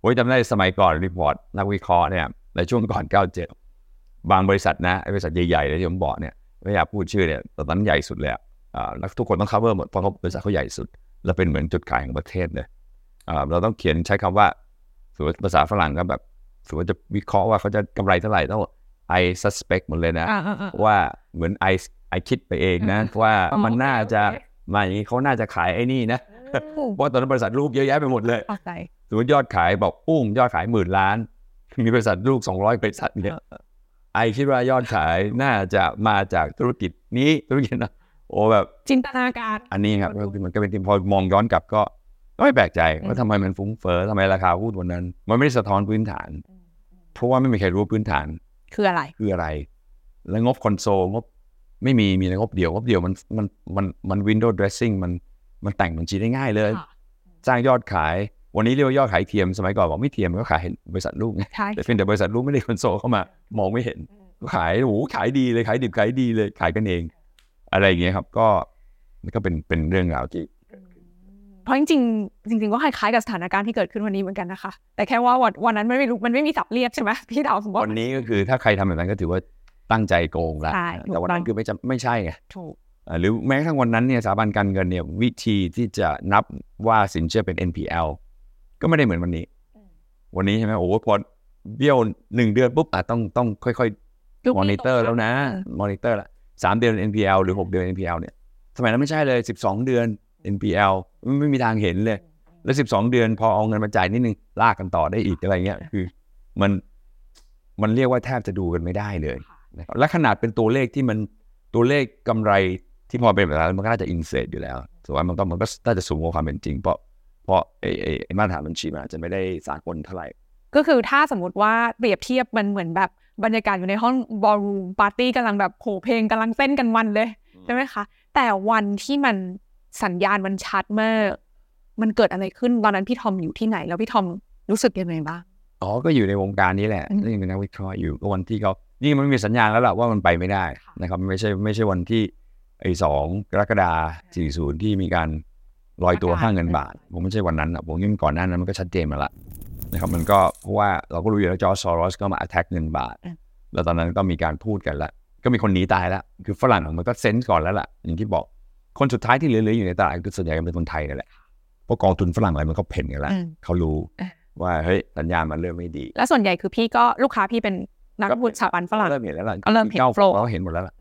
โอ้ยจำได้สมัยก่อน report นักวิเคราะห์เนี่ยในช่วงก่อน97บางบริษัทนะไอ้บริษัทใหญ่ๆเลยที่ผมบอกเนี่ยไม่อยากพูดชื่อเนี่ยตอนนั้นใหญ่สุดเลยอะอ่าแล้วทุกคนต้อง cover หมดเพราะเขาบริษัทเขาใหญ่สุด และเป็นเหมือนจุดขายของประเทศเลยอ่าเราต้องเขียนใช้คำว่าสมมติภาษาฝรั่งก็แบบ สมมติจะวิเคราะห์ว่าเขาจะกำไรเท่าไหร่ต้อง I suspect หมดเลยนะอ่าอ่าอ่าว่าเหมือนไอไอคิดไปเองนะ ว่าอ๋อมันน่าจะโอเคมาอย่างนี้เขาน่าจะขายไอ้นี่นะเพราะตอนนั้นบริษัทลูกเยอะแยะไปหมดเลยเข้าใจสมมติยอดขายบอกปุ้งยอดขายหมื่นล้าน มีบริษัทลูกสองร้อยบริษัทเนี่ยไอคิดว่ายอดขายน่าจะมาจากธุรกิจนี้ธุรกิจนะโอ้แบบจินตนาการ อันนี้ครับก็คือมันก็เป็นที่พอมองย้อนกลับก็ก็ ไม่แปลกใจว่าทำไมมันฟุ้งเฟ้อทำไมราคาหุ้นวันนั้น มันไม่ได้สะท้อนพื้นฐาน เพราะว่าไม่มีใครรู้พื้นฐาน คืออะไรคืออะไร แล้วงบคอนโซลงบไม่มีมีแต่งบเดียวงบเดียวมันมันมันมัน window dressing มันมันแต่งบัญชีได้ง่ายเลยค่ะสร้างยอดขายวันนี้เรียกว่ายอดขายเทียมสมัยก่อนบอกไม่เทียมก็ขายให้บริษัทลูกไงใช่แต่เพียงแต่บริษัทลูกไม่ได้คอนโซลเข้ามามองไม่เห็นก็ขายโอ้โหขายดีเลยขายดิบขายดีเลยขายกันเอง อะไรอย่างเงี้ยครับ ก็มันก็เป็นเป็นเรื่องราวที่ เพราะจริงๆจริง ๆ ก็คล้ายๆกับสถานการณ์ที่เกิดขึ้นวันนี้เหมือนกันนะคะ แต่แค่ว่าวันวันนั้นมันไม่รู้มันไม่มีศัพท์เรียกใช่ไหมพี่ดาวสมมติวันนี้ก็คือถ้าใครทำแบบนั้นก็ถือว่าตั้งใจโกงละใช่แต่วันนั้นถูกต้องคือไม่จำไม่ใช่ไงถูกอ่าหรือแม้กระทั่งวันนั้นเนี่ยสถาบันการเงินเนี่ยวิธีที่จะนับว่าสินเชื่อเป็น NPL ก็ไม่ได้เหมือนวันนี้ วันนี้ใช่ไหมโอ้โหพอเบี้ยวหนึ่งเดือนปุ๊บอะต้องต้องค่อยๆมอนิเตอร์แล้วนะมอนิเตอร์ละสามเดือน NPL หรือหกเดือน NPL เนี่ยสมัยนั้นไม่ใช่เลยสิบสองเดือน NPL ไม่ไม่มีทางเห็นเลย แล้วสิบสองเดือนพอเอาเงินมาจ่ายนิดนึงลากกันต่อได้อีกอะไรเงี้ยคือมันมันเรียกว่าแทบจะดูกันไม่ได้เลยนะครับและขนาดเป็นตัวเลขที่มันตัวเลขกำไรที่พอเป็นแบบนั้นมันก็น่าจะอินเสตอยู่แล้วส่วนมันก็มันก็น่าจะสูงกว่าความเป็นจริง เพราะเพราะไอ้ไอ้ไอ้มาตรฐานบัญชีมันอาจจะไม่ได้สากลเท่าไหร่ ก็คือถ้าสมมติว่าเปรียบเทียบมันเหมือนแบบบรรยากาศอยู่ในห้องบอลรูมปาร์ตี้กำลังแบบโหเพลงกำลังเต้นกันมันเลยใช่ไหมคะ แต่วันที่มัน สัญญาณมันชัดมาก มันเกิดอะไรขึ้นตอนนั้นพี่ทอมอยู่ที่ไหน แล้วพี่ทอมรู้สึกยังไงบ้างอ๋อก็อยู่ในวงการนี้แหละอืมเรื่องเป็นนักวิเคราะห์อยู่ก็วันที่เขานี่มันมีสัญญาณแล้วล่ะว่ามันไปไม่ได้ค่ะนะครับไม่ใช่ไม่ใช่วันที่ไอ้สองกรกฎาสี่ศูนย์ที่มีการลอยตัวประกาศค่าเงินบาท ผมไม่ใช่วันนั้นอะผมยิ่งก่อนหน้านั้นมันก็ชัดเจนมาละนะครับมันก็เพราะว่าเราก็รู้อยู่แล้วจอร์จซอรอสก็มา attack เงินบาท แล้วตอนนั้นก็มีการพูดกันละก็มีคนหนีตายแล้วคือฝรั่งมันก็เซนส์ก่อนแล้วล่ะอย่างที่บอก คนสุดท้ายที่เหลือๆอยู่ในตลาดคือส่วนใหญ่ก็เป็นคนไทยนั่นแหละเพราะกองทุนฝรั่งอะไรมันก็เผ่นกันแล้วอืมเขารู้อะว่าเฮ้ยสัญญาณมันเริ่มไม่ดี แล้วส่วนใหญ่คือพี่ก็ลูกค้าพี่เป็นนักลงทุนสถาบันฝรั่งเริ่มเห็นแล้วล่ะก็เริ่มเห็นก้า flow เราเห็นหมดแล้วล่ะ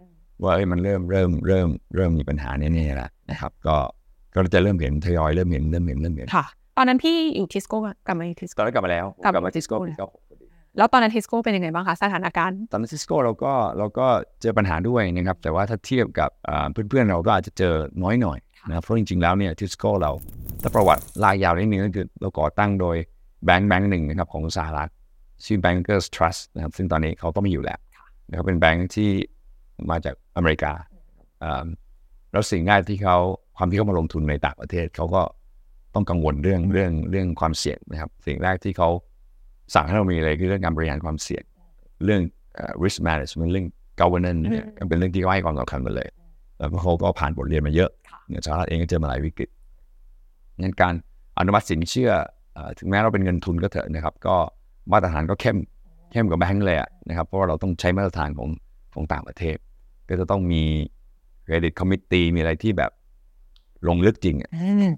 ว่าเอ้ยมันเริ่มเริ่มเริ่มเริ่มมีปัญหาแน่ๆแล้วนะครับ ก็ก็จะเริ่มเห็นทยอยเริ่มเห็นเริ่มเห็นเริ่มเห็นค่ะ ตอนนั้นพี่อยู่ทิสโก้กลับมาอยู่ทิสโก้ตอนนั้นกลับมาแล้วกลับมามาที่ทิสโก้ แล้วตอนนั้นทิสโก้เป็นยังไงบ้างคะสถานการณ์ ตอนนั้นทิสโก้เราก็เราก็เจอปัญหาด้วยนะครับ แต่ว่าถ้าเทียบกับอ่าเพื่อนๆเราก็อาจจะเจอน้อยหน่อยนะครับเพราะจริงๆแล้วเนี่ยทิสโก้เราถ้าประวัติลากยาวนิดนึงก็คือเราก่อตั้งโดยแบงก์แบงก์หนึ่งนะครับของสหรัฐชื่อ Bankers Trust นะครับซึ่งตอนนี้เขาก็ไม่อยู่แล้วนะครับเป็นแบงก์ที่มาจากอเมริกาอ่าแล้วสิ่งแรกที่เขาความที่เขามาลงทุนในต่างประเทศเขาก็ต้องกังวลเรื่องเรื่องเรื่องความเสี่ยงนะครับ สิ่งแรกที่เขา สั่งให้เรามีเลยคือเรื่องการบริหารความเสี่ยงเรื่องเอ่อ risk management เรื่อง governance เนี่ยก็เป็นเรื่องที่เขาให้ความสำคัญมาเลย แล้วก็เขาก็ผ่านบทเรียนมาเยอะค่ะเนี่ยสหรัฐเองก็เจอมาหลายวิกฤตงั้นการอนุมัติสินเชื่อเอ่อถึงแม้เราเป็นเงินทุนก็เถอะนะครับ ก็มาตรฐานก็เข้มเข้มกว่าแบงก์เลยอะนะครับ เพราะว่าเราต้องใช้มาตรฐานของของต่างประเทศ ก็จะต้องมี credit committee มีอะไรที่แบบลงลึกจริงอะ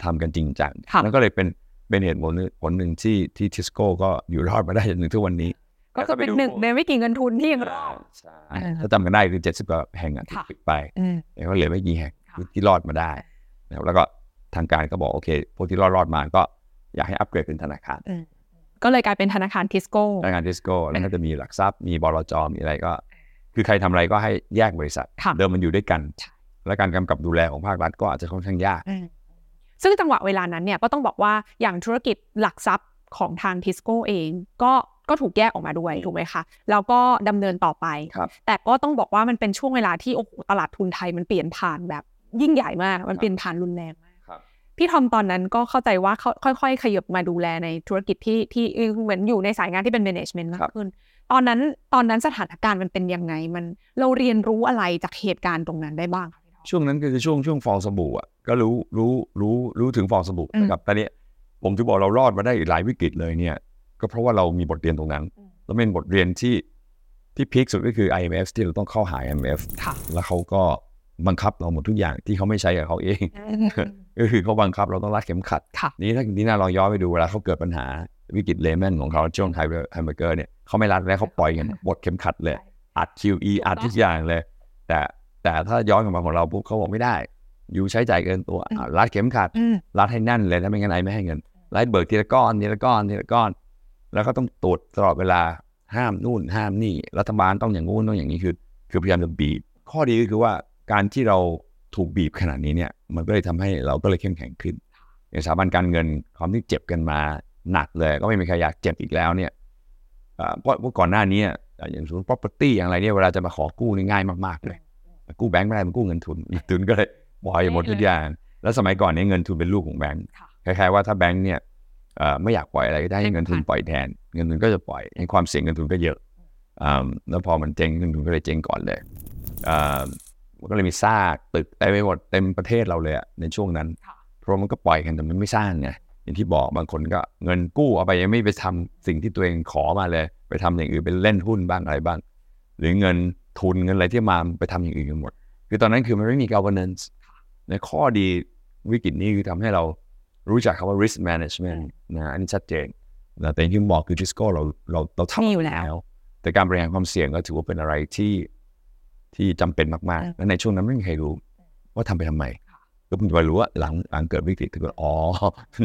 ทำกันจริงจังค่ะนั่นก็เลยเป็น เป็นเหตุผลหนึ่งผลหนึ่งที่ที่ทิสโก้ก็อยู่รอดมาได้จนถึงทุกวันนี้ ก็คือเป็นหนึ่งในไม่กี่เงินทุนที่ยังรอดใช่อ่าถ้าจำกันได้คือเจ็ดสิบกว่าแห่งอะที่ค่ะปิดไปอืมแล้วก็เหลือไม่กี่แห่งค่ะที่รอดมาได้นะครับแล้วก็ทางการก็บอกโอเคพวกที่รอดรอดมาก็อยากให้อัปเกรดเป็นธนาคาร ก็เลยกลายเป็นธนาคารทิสโก้ธนาคารทิสโก้แล้วก็จะมีหลักทรัพย์มีบลจมีอะไรก็ คือใครทำอะไรก็ให้แยกบริษัทค่ะเดิมมันอยู่ด้วยกันใช่และการกำกับดูแลของภาครัฐก็อาจจะค่อนข้างยาก ซึ่งจังหวะเวลานั้นเนี่ยก็ต้องบอกว่าอย่างธุรกิจหลักทรัพย์ของทางทิสโก้เองก็ก็ถูกแยกออกมาด้วยถูกไหมคะ แล้วก็ดำเนินต่อไปครับแต่ก็ต้องบอกว่ามันเป็นช่วงเวลาที่โอ้โหตลาดทุนไทยมันเปลี่ยนผ่านแบบยิ่งใหญ่มาก มันเปลี่ยนผ่านรุนแรงมากครับพี่ทอมตอนนั้นก็เข้าใจว่าเขาค่อยๆ ขยับมาดูแลในธุรกิจที่ที่เหมือนอยู่ในสายงานที่เป็น management มากขึ้น ตอนนั้นตอนนั้นสถานการณ์มันเป็นยังไงมันเราเรียนรู้อะไรจากเหตุการณ์ตรงนั้นได้บ้างคะพี่ทอม ช่วงนั้นก็คือช่วงช่วงฟองสบู่อะก็รู้รู้รู้รู้ถึงฟองสบู่อืมนะครับแต่เนี้ยผมจะบอกเรารอดมาได้หลายวิกฤตเลยเนี่ย ก็เพราะว่าเรามีบทเรียนตรงนั้นอืมแล้วเป็นบทเรียนที่ที่พีคสุดก็คือ IMF ที่เราต้องเข้าหา IMF ค่ะแล้วเขาก็บังคับเราหมดทุกอย่างที่เขาไม่ใช้กับเขาเองก็คือเขาบังคับเราต้องรัดเข็มขัดค่ะนี้ถ้านี่นาลองย้อนไปดูเวลาเขาเกิดปัญหาวิกฤต Lehman ของเขาช่วงไทยแฮมเบอร์เกอร์เนี่ยเขาไม่รัดแล้วเขาปล่อยกันปลดเข็มขัดเลยอัด QE อัดทุกอย่างเลย แต่ แต่ถ้าย้อนกลับมาของเราปุ๊บเขาบอกไม่ได้ you ใช้จ่ายเกินตัวอะรัดเข็มขัดอืมรัดให้แน่นเลยถ้าไม่งั้น I ไม่ให้เงินไล่เบิกทีละก้อนทีละก้อนทีละก้อน แล้วก็ต้องตรวจตลอดเวลาห้ามนู่นห้ามนี่รัฐบาลต้องอย่างงู้นต้องอย่างนี้คือ คือพยายามจะบีบ ข้อดีก็คือว่าการที่เราถูกบีบขนาดนี้เนี่ย มันก็เลยทำให้เราก็เลยเข้มแข็งขึ้นในสถาบันการเงินความที่เจ็บกันมาหนักเลย ก็ไม่มีใครอยากเจ็บอีกแล้วเนี่ยอ่าเพราะเพราะก่อนหน้านี้อะอย่างสมมติ property อย่างไรเนี่ยเวลาจะมาขอกู้นี่ง่ายมากๆเลย กู้แบงก์ไม่ได้มันกู้เงินทุนเงินทุนก็เลยปล่อยหมดทุกอย่าง แล้วสมัยก่อนเนี่ยเงินทุนเป็นลูกของแบงก์ค่ะคล้ายๆว่าถ้าแบงก์เนี่ยเอ่อไม่อยากปล่อยอะไรก็ได้ให้เงินทุนปล่อยแทน เงินทุนก็จะปล่อยให้ความเสี่ยงเงินทุนก็เยอะอ่าแล้วพอมันเจ๊งเงินทุนก็เลยเจ๊งก่อนเลยอ่ามันก็เลยมีซากตึกเต็มไปหมดเต็มประเทศเราเลยอะในช่วงนั้นค่ะเพราะมันก็ปล่อยกันแต่มันไม่สร้างไงอย่างที่บอกบางคนก็เงินกู้เอาไปยังไม่ไปทำสิ่งที่ตัวเองขอมาเลย ไปทำอย่างอื่นเป็นเล่นหุ้นบ้างอะไรบ้าง หรือเงิน ทุนเงินอะไรที่มาไปทำอย่างอื่นกันหมด คือตอนนั้นคือมันไม่มี governance ในข้อดีวิกฤตนี้คือทำให้เรารู้จักคำว่า risk management นะอันนี้ชัดเจนนะแต่อย่างที่ผมบอกคือ Tisco เราเราเราทำมีอยู่แล้ว แต่การบริหารความเสี่ยงก็ถือว่าเป็นอะไรที่ที่จำเป็นมากอืมๆและในช่วงนั้นไม่มีใครรู้ ว่าทำไปทำไม ก็เพิ่งจะมารู้ว่าหลังหลังเกิดวิกฤตถึงว่าอ๋อ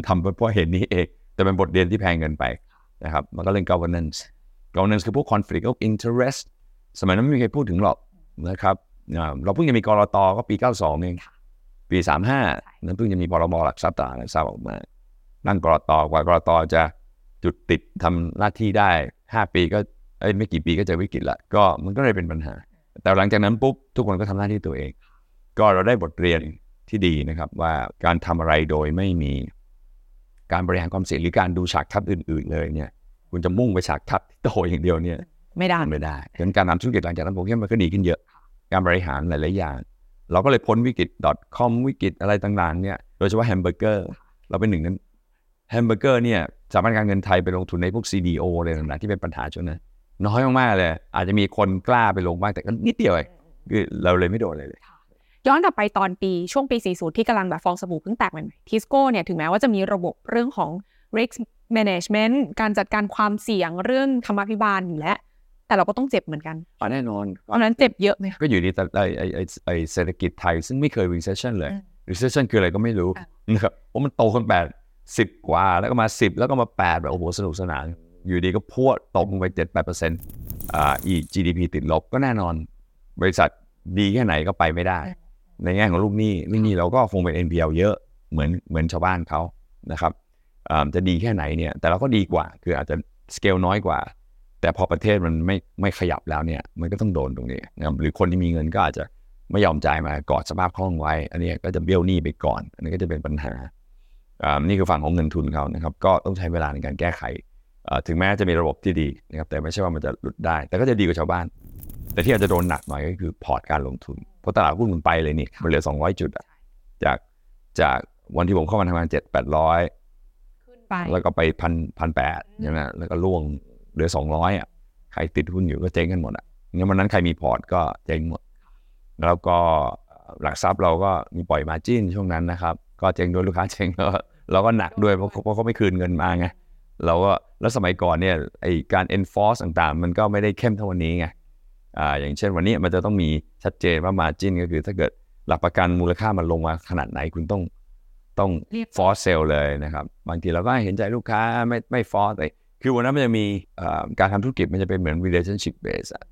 ทำไปเพราะเหตุนี้เอง แต่เป็นบทเรียนที่แพงเงินไปนะครับ มันก็เรื่อง governance governance คือพวก conflict of interest สมัยนั้นไม่มีใครพูดถึงหรอกนะครับอ่าเราเพิ่งจะมีกรตก็ปี 92 เอง ปี 35 นั้นเพิ่งจะมีพรบหลักทรัพย์ตราหลักทรัพย์ออกมา นั่งกรตกว่ากรตจะจุดติดทำหน้าที่ได้ 5 ปีก็เอ้ยไม่กี่ปีก็จะวิกฤตละก็มันก็เลยเป็นปัญหา แต่หลังจากนั้นปุ๊บทุกคนก็ทำหน้าที่ตัวเอง ก็เราได้บทเรียนที่ดีนะครับว่าการทำอะไรโดยไม่มีการบริหารความเสี่ยงหรือการดูฉากทัศน์อื่น ๆ เลยเนี่ย คุณจะมุ่งไปฉากทัศน์ที่โตอย่างเดียวเนี่ย ไม่ได้ทำไม่ได้ดังนั้นการทำธุรกิจหลังจากนั้นผมคิดว่ามันก็ดีขึ้นเยอะ การบริหารหลาย ๆ อย่าง เราก็เลยพ้นวิกฤต .com วิกฤตอะไรต่าง ๆ เนี่ย โดยเฉพาะแฮมเบอร์เกอร์ เราเป็นหนึ่งนั้นแฮมเบอร์เกอร์เนี่ยสถาบันการเงินไทยไปลงทุนในพวก CDO อะไรต่างๆที่เป็นปัญหาช่วงนั้นน้อยมาก ๆ เลย อาจจะมีคนกล้าไปลงบ้างแต่ก็นิดเดียวเองคือเราเลยไม่โดนเลยเลยย้อนกลับไปตอนปีช่วงปี 40 ที่กำลังแบบฟองสบู่เพิ่งแตกใหม่ๆทิสโก้เนี่ยถึงแม้ว่าจะมีระบบเรื่องของ risk management การจัดการความเสี่ยงเรื่องธรรมาภิบาลอยู่แล้ว แต่เราก็ต้องเจ็บเหมือนกันอ๋อแน่นอนตอนนั้นเจ็บเยอะไหมคะก็อยู่ในแต่ไอไอไอไอเศรษฐกิจไทย ซึ่งไม่เคย recession เลยอืม recession คืออะไรก็ไม่รู้อะนะครับเพราะมันโตขึ้นแปดสิบกว่าแล้วก็มาสิบแล้วก็มาแปดแบบโอ้โหสนุกสนาน อยู่ดีก็พวดตกลงไปเจ็ดแปดเปอร์เซ็นต์อ่าอีก GDP ติดลบก็แน่นอน บริษัทดีแค่ไหนก็ไปไม่ได้ ในแง่ของลูกหนี้ลูกหนี้เราก็คงเป็น NPL เยอะเหมือนเหมือนชาวบ้านเขานะครับอ่าจะดีแค่ไหนเนี่ยแต่เราก็ดีกว่าคืออาจจะสเกลน้อยกว่า แต่พอประเทศมันไม่ไม่ขยับแล้วเนี่ยมันก็ต้องโดนตรงนี้นะครับหรือคนที่มีเงินก็อาจจะไม่ยอมจ่ายมากอดสภาพคล่องไว้ อันนี้ก็จะเบี้ยวหนี้ไปก่อน อันนี้ก็จะเป็นปัญหาอ่านี่คือฝั่งของเงินทุนเขานะครับ ก็ต้องใช้เวลาในการแก้ไขอ่าถึงแม้จะมีระบบที่ดีนะครับแต่ไม่ใช่ว่ามันจะหลุดได้ แต่ก็จะดีกว่าชาวบ้าน แต่ที่อาจจะโดนหนักหน่อยก็คือพอร์ตการลงทุนเพราะตลาดหุ้นมันไปเลยนี่มันเหลือ 200 จุดอะจากจากวันที่ผมเข้ามาทำงาน7 800ขึ้นไปแล้วก็ไปพันพันแปดใช่ไหมแล้วก็ล่วง เหลือสองร้อยอะใครติดหุ้นอยู่ก็เจ๊งกันหมดอะงั้นวันนั้นใครมีพอร์ตก็เจ๊งหมด แล้วก็หลักทรัพย์เราก็มีปล่อยมาจิ้นช่วงนั้นนะครับ ก็เจ๊งด้วยลูกค้าเจ๊งแล้วเราก็หนักด้วยเพราะเพราะเขาไม่คืนเงินมาไงเราก็แล้วสมัยก่อนเนี่ยไอการ enforce ต่างๆ มันก็ไม่ได้เข้มเท่าวันนี้ไงอ่าอย่างเช่นวันนี้มันจะต้องมีชัดเจนว่า margin ก็คือถ้าเกิดหลักประกันมูลค่ามันลงมาขนาดไหนคุณต้องต้องเรียกฟอร์เซลเลยนะครับ บางทีเราก็เห็นใจลูกค้าไม่ไม่ฟอร์แต่ คือวันนั้นมันจะมีเอ่อการทำธุรกิจมันจะเป็นเหมือน relationship base อะ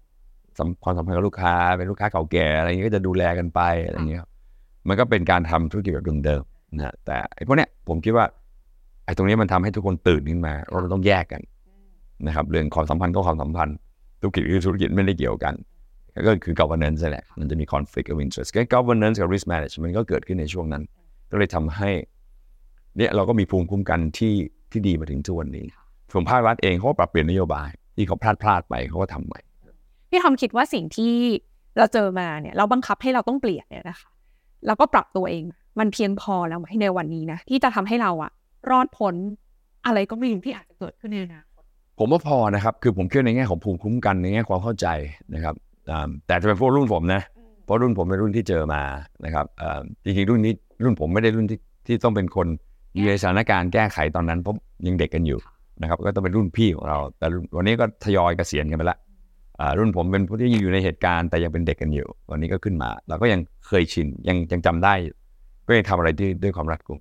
สัมความสัมพันธ์กับลูกค้าเป็นลูกค้าเก่าแก่อะไรอย่างเงี้ยก็จะดูแลกันไปอะไรอย่างเงี้ยครับมันก็เป็นการทำธุรกิจแบบเดิมๆนะแต่ไอ้พวกเนี้ยผมคิดว่าไอ้ตรงนี้มันทำให้ทุกคนตื่นขึ้นมาว่าเราต้องแยกกันนะครับเรื่องความสัมพันธ์ก็ความสัมพันธ์ธุรกิจคือธุรกิจไม่ได้เกี่ยวกัน ก็คือ governance นั่นแหละมันจะมี conflict of interest ก็ governance กับ risk management ก็เกิดขึ้นในช่วงนั้น ก็เลยทำให้เนี่ยเราก็มีภูมิคุ้มกันที่ที่ดีมาถึงทุกวันนี้ ส่วนภาครัฐเองเขาก็ปรับเปลี่ยนนโยบาย ที่เขาพลาดพลาดไปเขาก็ทำใหม่พี่ทอมคิดว่าสิ่งที่เราเจอมาเนี่ย เราบังคับให้เราต้องเปลี่ยนเนี่ยนะคะเราก็ปรับตัวเอง มันเพียงพอแล้วไหมในวันนี้นะที่จะทำให้เราอะรอดพ้นอะไรก็ไม่รู้ที่อาจจะเกิดขึ้นในอนาคตผมว่าพอนะครับ คือผมเชื่อในแง่ของภูมิคุ้มกันในแง่ความเข้าใจนะครับอ่าแต่จะเป็นพวกรุ่นผมนะเพราะรุ่นผมเป็นรุ่นที่เจอมานะครับอ่าจริงๆรุ่นนี้รุ่นผมไม่ได้รุ่นที่ที่ต้องเป็นคนอยู่ในสถานการณ์แก้ไขตอนนั้นเพราะยังเด็กกันอยู่ นะครับก็ต้องเป็นรุ่นพี่ของเรา แต่วันนี้ก็ทยอยเกษียณกันไปละรุ่นผมเป็นผู้ที่อยู่ในเหตุการณ์แต่ยังเป็นเด็กกันอยู่ วันนี้ก็ขึ้นมาเราก็ยังเคยชินยังยังจำได้ ก็ยังทำอะไรด้วยความรัดกุม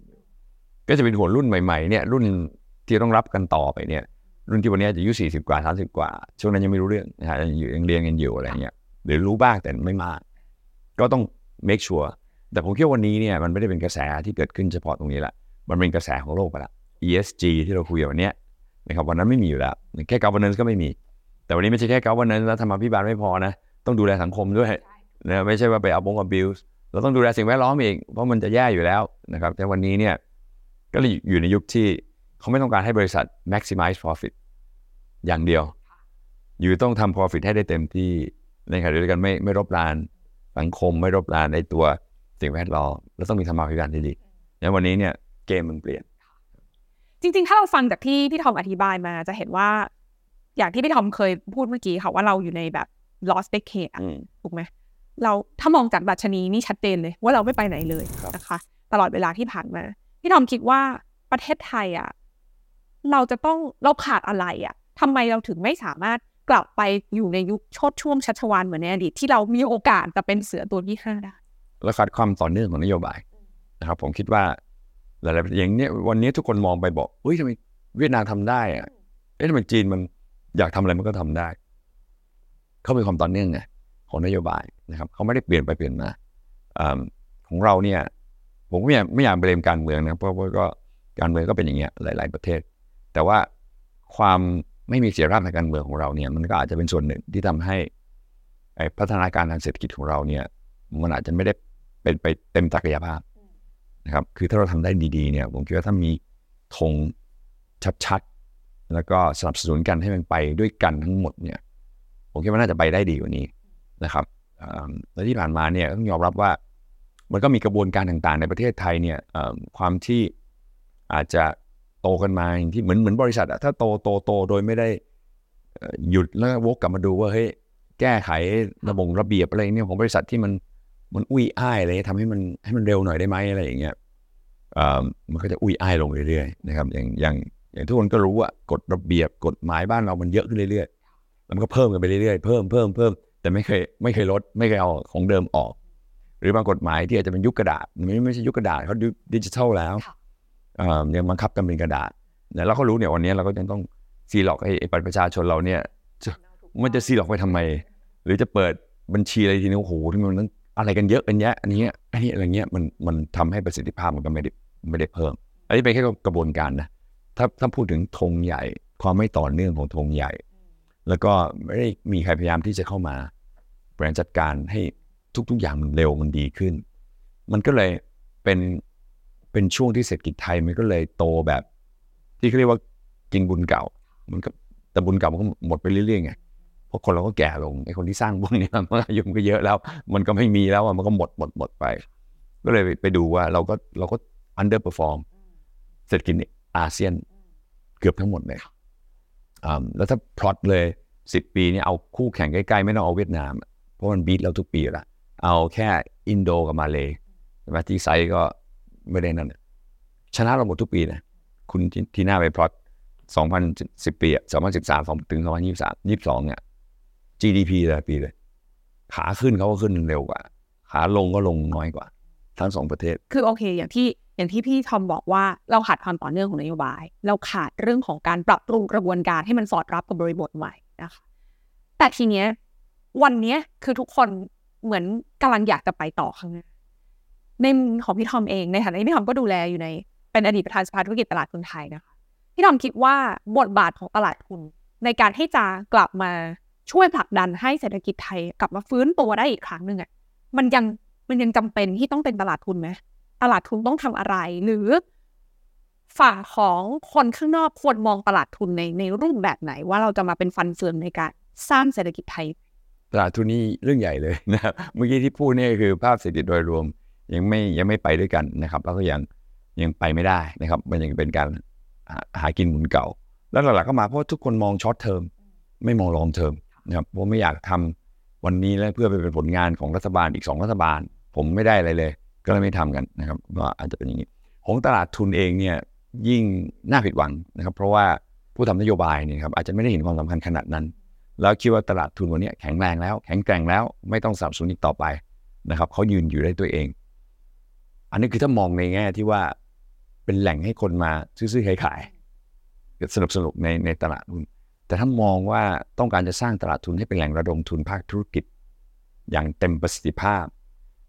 ก็จะเป็นหัวรุ่นใหม่ๆเนี่ยรุ่นที่ต้องรับกันต่อไปเนี่ย รุ่นที่วันนี้จะอายุสี่สิบกว่าสามสิบกว่า ช่วงนั้นยังไม่รู้เรื่องนะฮะยังยังเรียนกันอยู่อะไรเงี้ยหรือรู้บ้างแต่ไม่มาก ก็ต้อง make sure แต่ผมคิดว่าวันนี้เนี่ยมันไม่ได้เป็นกระแสที่เกิดขึ้นเฉพาะตรงนี้ละมันเป็นกระแสของโลกไปละ ESG ที่เราคุยกันวันนี้ นะครับวันนั้นไม่มีอยู่แล้วแค่ governance ก็ไม่มี แต่วันนี้ไม่ใช่แค่ governance แล้วธรรมาภิบาลไม่พอนะ ต้องดูแลสังคมด้วยนะไม่ใช่ว่าไปเอาบง abuse เราต้องดูแลสิ่งแวดล้อมอีกเพราะมันจะแย่อยู่แล้วนะครับ แต่วันนี้เนี่ยก็เลยอยู่ในยุคที่เขาไม่ต้องการให้บริษัท maximize profit อย่างเดียว อยู่ต้องทำ profit ให้ได้เต็มที่ในขณะเดียวกันไม่ไม่รบรานสังคมไม่รบรานในตัวสิ่งแวดล้อมแล้วต้องมีธรรมาภิบาลที่ดีงั้นวันนี้เนี่ยเกมมันเปลี่ยน จริง ๆ ถ้าเราฟังจากที่พี่ทอมอธิบายมาจะเห็นว่า อย่างที่พี่ทอมเคยพูดเมื่อกี้ค่ะว่าเราอยู่ในแบบ lost decade อะอืมถูกไหมเราถ้ามองจากดัชนีนี่ชัดเจนเลย ว่าเราไม่ไปไหนเลยครับนะคะ ตลอดเวลาที่ผ่านมา พี่ทอมคิดว่าประเทศไทยอะเราจะต้องเราขาดอะไรอะทำไมเราถึงไม่สามารถกลับไปอยู่ในยุคโชดช่วงชัชวานเหมือนในอดีตที่เรามีโอกาสจะเป็นเสือตัวที่ห้าได้และขาดความต่อเนื่องของนโยบายนะครับ ผมคิดว่า หลายๆอย่างเนี้ยวันนี้ทุกคนมองไปบอกเฮ้ยทำไมเวียดนามทำได้อะเอ๊ะทำไมจีนมันอยากทำอะไรมันก็ทำได้ เขามีความต่อเนื่องไงของนโยบายนะครับ เขาไม่ได้เปลี่ยนไปเปลี่ยนมาอ่าของเราเนี่ย ผมก็ไม่อยากไม่อยากเบรมการเมืองนะเพราะว่าก็การเมืองก็เป็นอย่างเงี้ยหลาย ๆ ประเทศ แต่ว่าความไม่มีเสถียรภาพทางการเมืองของเราเนี่ย มันก็อาจจะเป็นส่วนหนึ่งที่ทำให้ไอ้พัฒนาการทางเศรษฐกิจของเราเนี่ย มันอาจจะไม่ได้เป็นไปเต็มศักยภาพ นะครับ คือถ้าเราทำได้ดีๆเนี่ยผมคิดว่าถ้ามีธงชัดๆ แล้วก็สนับสนุนกันให้มันไปด้วยกันทั้งหมดเนี่ย ผมคิดว่าน่าจะไปได้ดีกว่านี้นะครับแล้วที่ผ่านมาเนี่ยต้องยอมรับว่า มันก็มีกระบวนการต่างๆ ในประเทศไทยเนี่ยความที่อาจจะโตกันมาอย่างที่เหมือนเหมือนบริษัทอะถ้าโตโตโตโดยไม่ได้หยุดแล้ววกกลับมาดูว่าเฮ้ยแก้ไขระบบระเบียบอะไรเนี่ยของบริษัทที่มัน มันอุ้ยอ้ายอะไรทำให้มันให้มันเร็วหน่อยได้ไหมอะไรอย่างเงี้ยเอ่อมันก็จะอุ้ยอ้ายลงเรื่อยๆนะครับอย่างอย่างอย่างทุกคนก็รู้ว่ากฎระเบียบกฎหมายบ้านเรามันเยอะขึ้นเรื่อยๆแล้วมันก็เพิ่มกันไปเรื่อยๆเพิ่มเพิ่มเพิ่มแต่ไม่เคยไม่เคยลดไม่เคยเอาของเดิมออก หรือบางกฎหมายที่อาจจะเป็นยุคกระดาษมันไม่ไม่ใช่ยุคกระดาษเขายุคดิจิทัลแล้วค่ะเอ่อยังบังคับกันเป็นกระดาษเนี่ยแล้วเขารู้เนี่ยวันนี้เราก็ยังต้องซีล็อกไอ้ไอ้บัตรประชาชนเราเนี่ยจะมันจะซีล็อกไปทำไม หรือจะเปิดบัญชีอะไรทีนี้โอ้โหที่มันนั้น อะไรกันเยอะกันแยะอันนี้อันนี้อะไรเงี้ยมันมันทำให้ประสิทธิภาพมันก็ไม่ได้ไม่ได้เพิ่ม อันนี้เป็นแค่กระบวนการนะถ้าถ้าพูดถึงธงใหญ่ ความไม่ต่อเนื่องของธงใหญ่ แล้วก็ไม่ได้มีใครพยายามที่จะเข้ามาบริหารจัดการให้ทุก ๆ อย่างมันเร็วมันดีขึ้น มันก็เลยเป็นเป็นช่วงที่เศรษฐกิจไทยมันก็เลยโตแบบ ที่เขาเรียกว่ากินบุญเก่า มันก็แต่บุญเก่ามันก็หมดไปเรื่อยๆไง ราะคนเราก็แก่ลงไอ้คนที่สร้างบุญเนี่ยมันอายุมันก็เยอะแล้ว มันก็ไม่มีแล้วมันก็หมดหมดหมดไป ก็เลยไปดูว่าเราก็เราก็ underperform เศรษฐกิจอาเซียนเกือบทั้งหมดเลยอ่าแล้วถ้าพลอตเลยสิบปีนี่เอาคู่แข่งใกล้ๆ ไม่ต้องเอาเวียดนาม เพราะมันบีทเราทุกปีอยู่ละเอาแค่อินโดกับมาเลยใช่ไหมที่ไซส์ก็ไม่ได้นั่นชนะเราหมดทุกปีนะคุณที่ที่หน้าไปพลอต2010 ปีอะ2013 ถึง 2023 22เนี่ย GDP แต่ปีเลย ขาขึ้นเขาก็ขึ้นเร็วกว่า ขาลงก็ลงน้อยกว่า ทั้งสองประเทศ คือโอเค อย่างที่อย่างที่พี่ทอมบอกว่าเราขาดความต่อเนื่องของนโยบาย เราขาดเรื่องของการปรับปรุงกระบวนการให้มันสอดรับกับบริบทใหม่นะคะแต่ทีเนี้ยวันเนี้ยคือทุกคนเหมือนกำลังอยากจะไปต่อข้างหน้าในของพี่ทอมเองในฐานะที่พี่ทอมก็ดูแลอยู่ในเป็นอดีตประธานสภาธุรกิจตลาดทุนไทยนะคะพี่ทอมคิดว่าบทบาทของตลาดทุนในการให้จะกลับมา ช่วยผลักดันให้เศรษฐกิจไทยกลับมาฟื้นตัวได้อีกครั้งหนึ่งอะมันยังมันยังจำเป็นที่ต้องเป็นตลาดทุนไหมตลาดทุนต้องทำอะไร หรือฝั่งของคนข้างนอกควรมองตลาดทุนในในรูปแบบไหน ว่าเราจะมาเป็นฟันเฟืองในการสร้างเศรษฐกิจไทยตลาดทุนนี่เรื่องใหญ่เลยนะครับเมื่อกี้ที่พูดเนี่ยคือภาพเศรษฐกิจโดยรวมยังไม่ยังไม่ไปด้วยกันนะครับแล้วก็ยังยังไปไม่ได้นะครับ มันยังเป็นการหาหากินบุญเก่า แล้วหลักๆก็มาเพราะทุกคนมอง short term ไม่มอง long term นะครับผมไม่อยากทำวันนี้แล้วเพื่อไปเป็นผลงานของรัฐบาลอีกสองรัฐบาล ผมไม่ได้อะไรเลย ก็เลยไม่ทำกันนะครับก็อาจจะเป็นอย่างนี้ของตลาดทุนเองเนี่ยยิ่งน่าผิดหวังนะครับ เพราะว่าผู้ทำนโยบายเนี่ยครับอาจจะไม่ได้เห็นความสำคัญขนาดนั้น แล้วคิดว่าตลาดทุนวันนี้แข็งแรงแล้ว แข็งแกร่งแล้วไม่ต้องสนับสนุนอีกต่อไปนะครับเขายืนอยู่ได้ตัวเอง อันนี้คือถ้ามองในแง่ที่ว่าเป็นแหล่งให้คนมาซื้อๆขายๆสนุกสนุกในในตลาดทุน แต่ถ้ามองว่าต้องการจะสร้างตลาดทุนให้เป็นแหล่งระดมทุนภาคธุรกิจ อย่างเต็มประสิทธิภาพ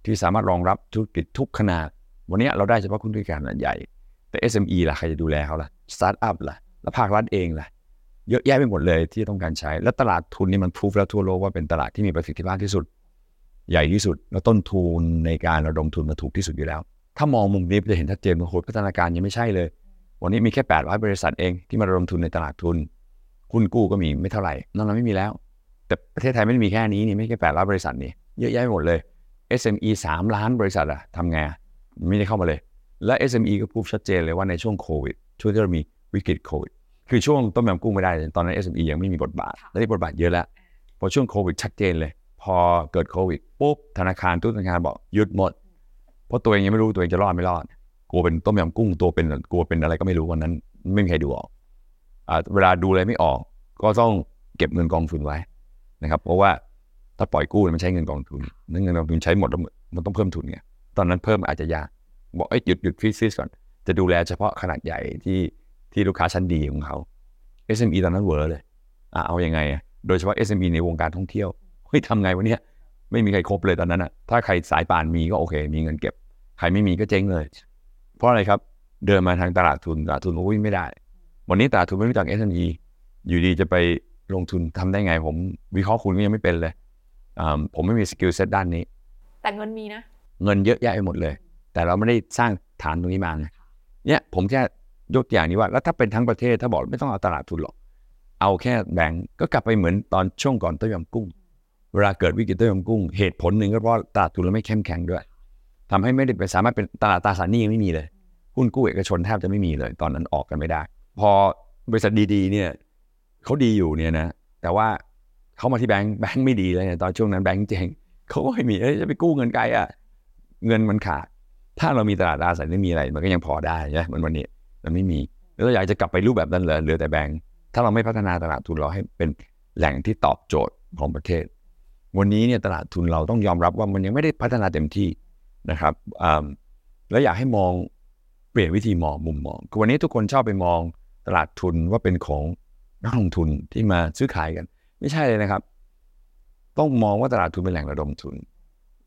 ที่สามารถรองรับธุรกิจทุกขนาด วันนี้เราได้เฉพาะกลุ่มธุรกิจขนาดใหญ่ แต่ SME ล่ะใครจะดูแลเขาล่ะสตาร์ทอัพล่ะแล้วภาครัฐเองล่ะเยอะแยะไปหมดเลยที่ต้องการใช้ แล้วตลาดทุนนี่มันพูฟแล้วทั่วโลกว่าเป็นตลาดที่มีประสิทธิภาพที่สุด ใหญ่ที่สุด แล้วต้นทุนในการระดมทุนมาถูกที่สุดอยู่แล้ว ถ้ามองมุมนี้จะเห็นชัดเจนว่าโหพัฒนาการยังไม่ใช่เลย วันนี้มีแค่ 800 บริษัทเองที่มาระดมทุนในตลาดทุน คุณกู้ก็มีไม่เท่าไหร่นอกนั้นไม่มีแล้ว แต่ประเทศไทยไม่ได้มีแค่นี้นี่ไม่แค่800บริษัทนี่เยอะแยะไปหมดเลย SME 3 ล้านบริษัทอะทำไงอะไม่ได้เข้ามาเลย และ SME ก็พูดชัดเจนเลยว่าในช่วงโควิด ช่วงที่เรามีวิกฤตโควิด คือช่วงต้มยำกุ้งไม่ได้ ตอนนั้น SME ยังไม่มีบทบาทและที่บทบาทเยอะแล้ว พอช่วงโควิดชัดเจนเลย พอเกิดโควิดปุ๊บธนาคารทุกธนาคารบอกหยุดหมด เพราะตัวเองยังไม่รู้ตัวเองจะรอดไม่รอด กลัวเป็นต้มยำกุ้งตัวเป็นกลัวเป็นอะไรก็ไม่รู้วันนั้น ไม่มีใครดูออกอ่า เวลาดูอะไรไม่ออก ก็ต้องเก็บเงินกองทุนไว้นะครับ เพราะว่าถ้าปล่อยกู้มันใช้เงินกองทุนนั่นเงินกองทุนใช้หมดแล้วมันต้องเพิ่มทุนไงตอนนั้นเพิ่มอาจจะยากบอกเอ้ยหยุดหยุดฟิซิสก่อนจะดูแลเฉพาะขนาดใหญ่ที่ที่ลูกค้าชั้นดีของเขา SME ตอนนั้นเวอร์เลยอะเอาอยัางไง โดยเฉพาะ SME ในวงการท่องเที่ยวเฮ้ยทำไงวะเนี่ยไม่มีใครคบเลยตอนนั้นอะถ้าใครสายป่านมีก็โอเค มีเงินเก็บ ใครไม่มีก็เจ๊งเลย เพราะอะไรครับ เดินมาทางตลาดทุนตลาดทุนโอ้ยไม่ได้ วันนี้ตลาดทุนไม่รู้จัก SME อยู่ดีจะไปลงทุนทำได้ไง ผมวิเคราะห์คุณก็ยังไม่เป็นเลยอ่าผมไม่มี skill set ด้านนี้ แต่เงินมีนะ เงินเยอะแยะไปหมดเลย แต่เราไม่ได้สร้างฐานตรงนี้มาไงเนี่ยผมแค่ยกตัวอย่างนี้ว่า แล้วถ้าเป็นทั้งประเทศถ้าบอกไม่ต้องเอาตลาดทุนหรอก เอาแค่แบงก์ก็กลับไปเหมือนตอนช่วงก่อนต้มยำกุ้ง เวลาเกิดวิกฤตต้มยำกุ้ง เหตุผลหนึ่งก็เพราะตลาดทุนเราไม่เข้มแข็งด้วยทำให้ไม่ได้ไปสามารถเป็นตลาดตราสารหนี้ยังไม่มีเลย หุ้นกู้เอกชนแทบจะไม่มีเลย ตอนนั้นออกกันไม่ได้ พอบริษัทดีๆเนี่ยเขาดีอยู่เนี่ยนะแต่ว่าเขามาที่แบงก์แบงก์ไม่ดีเลยเนี่ยตอนช่วงนั้นแบงก์เจ๊งเขาก็ไม่มีเอ้ยจะไปกู้เงินไกลอะเงินมันขาด ถ้าเรามีตลาดตราสารหนี้มีอะไร มันก็ยังพอได้ใช่ไหมเหมือนวันนี้มันไม่มีแล้วเราอยากจะกลับไปรูปแบบนั้นเลือเหลือแต่แบงก์ถ้าเราไม่พัฒนาตลาดทุนเราให้เป็นแหล่งที่ตอบโจทย์ของประเทศ วันนี้เนี่ยตลาดทุนเราต้องยอมรับว่ามันยังไม่ได้พัฒนาเต็มที่นะครับแล้วอยากให้มองเปลี่ยนวิธีมองมุมมองคือวันนี้ทุกคนชอบไปมอง ตลาดทุนว่าเป็นของนักลงทุนที่มาซื้อขายกัน ไม่ใช่เลยนะครับ ต้องมองว่าตลาดทุนเป็นแหล่งระดมทุน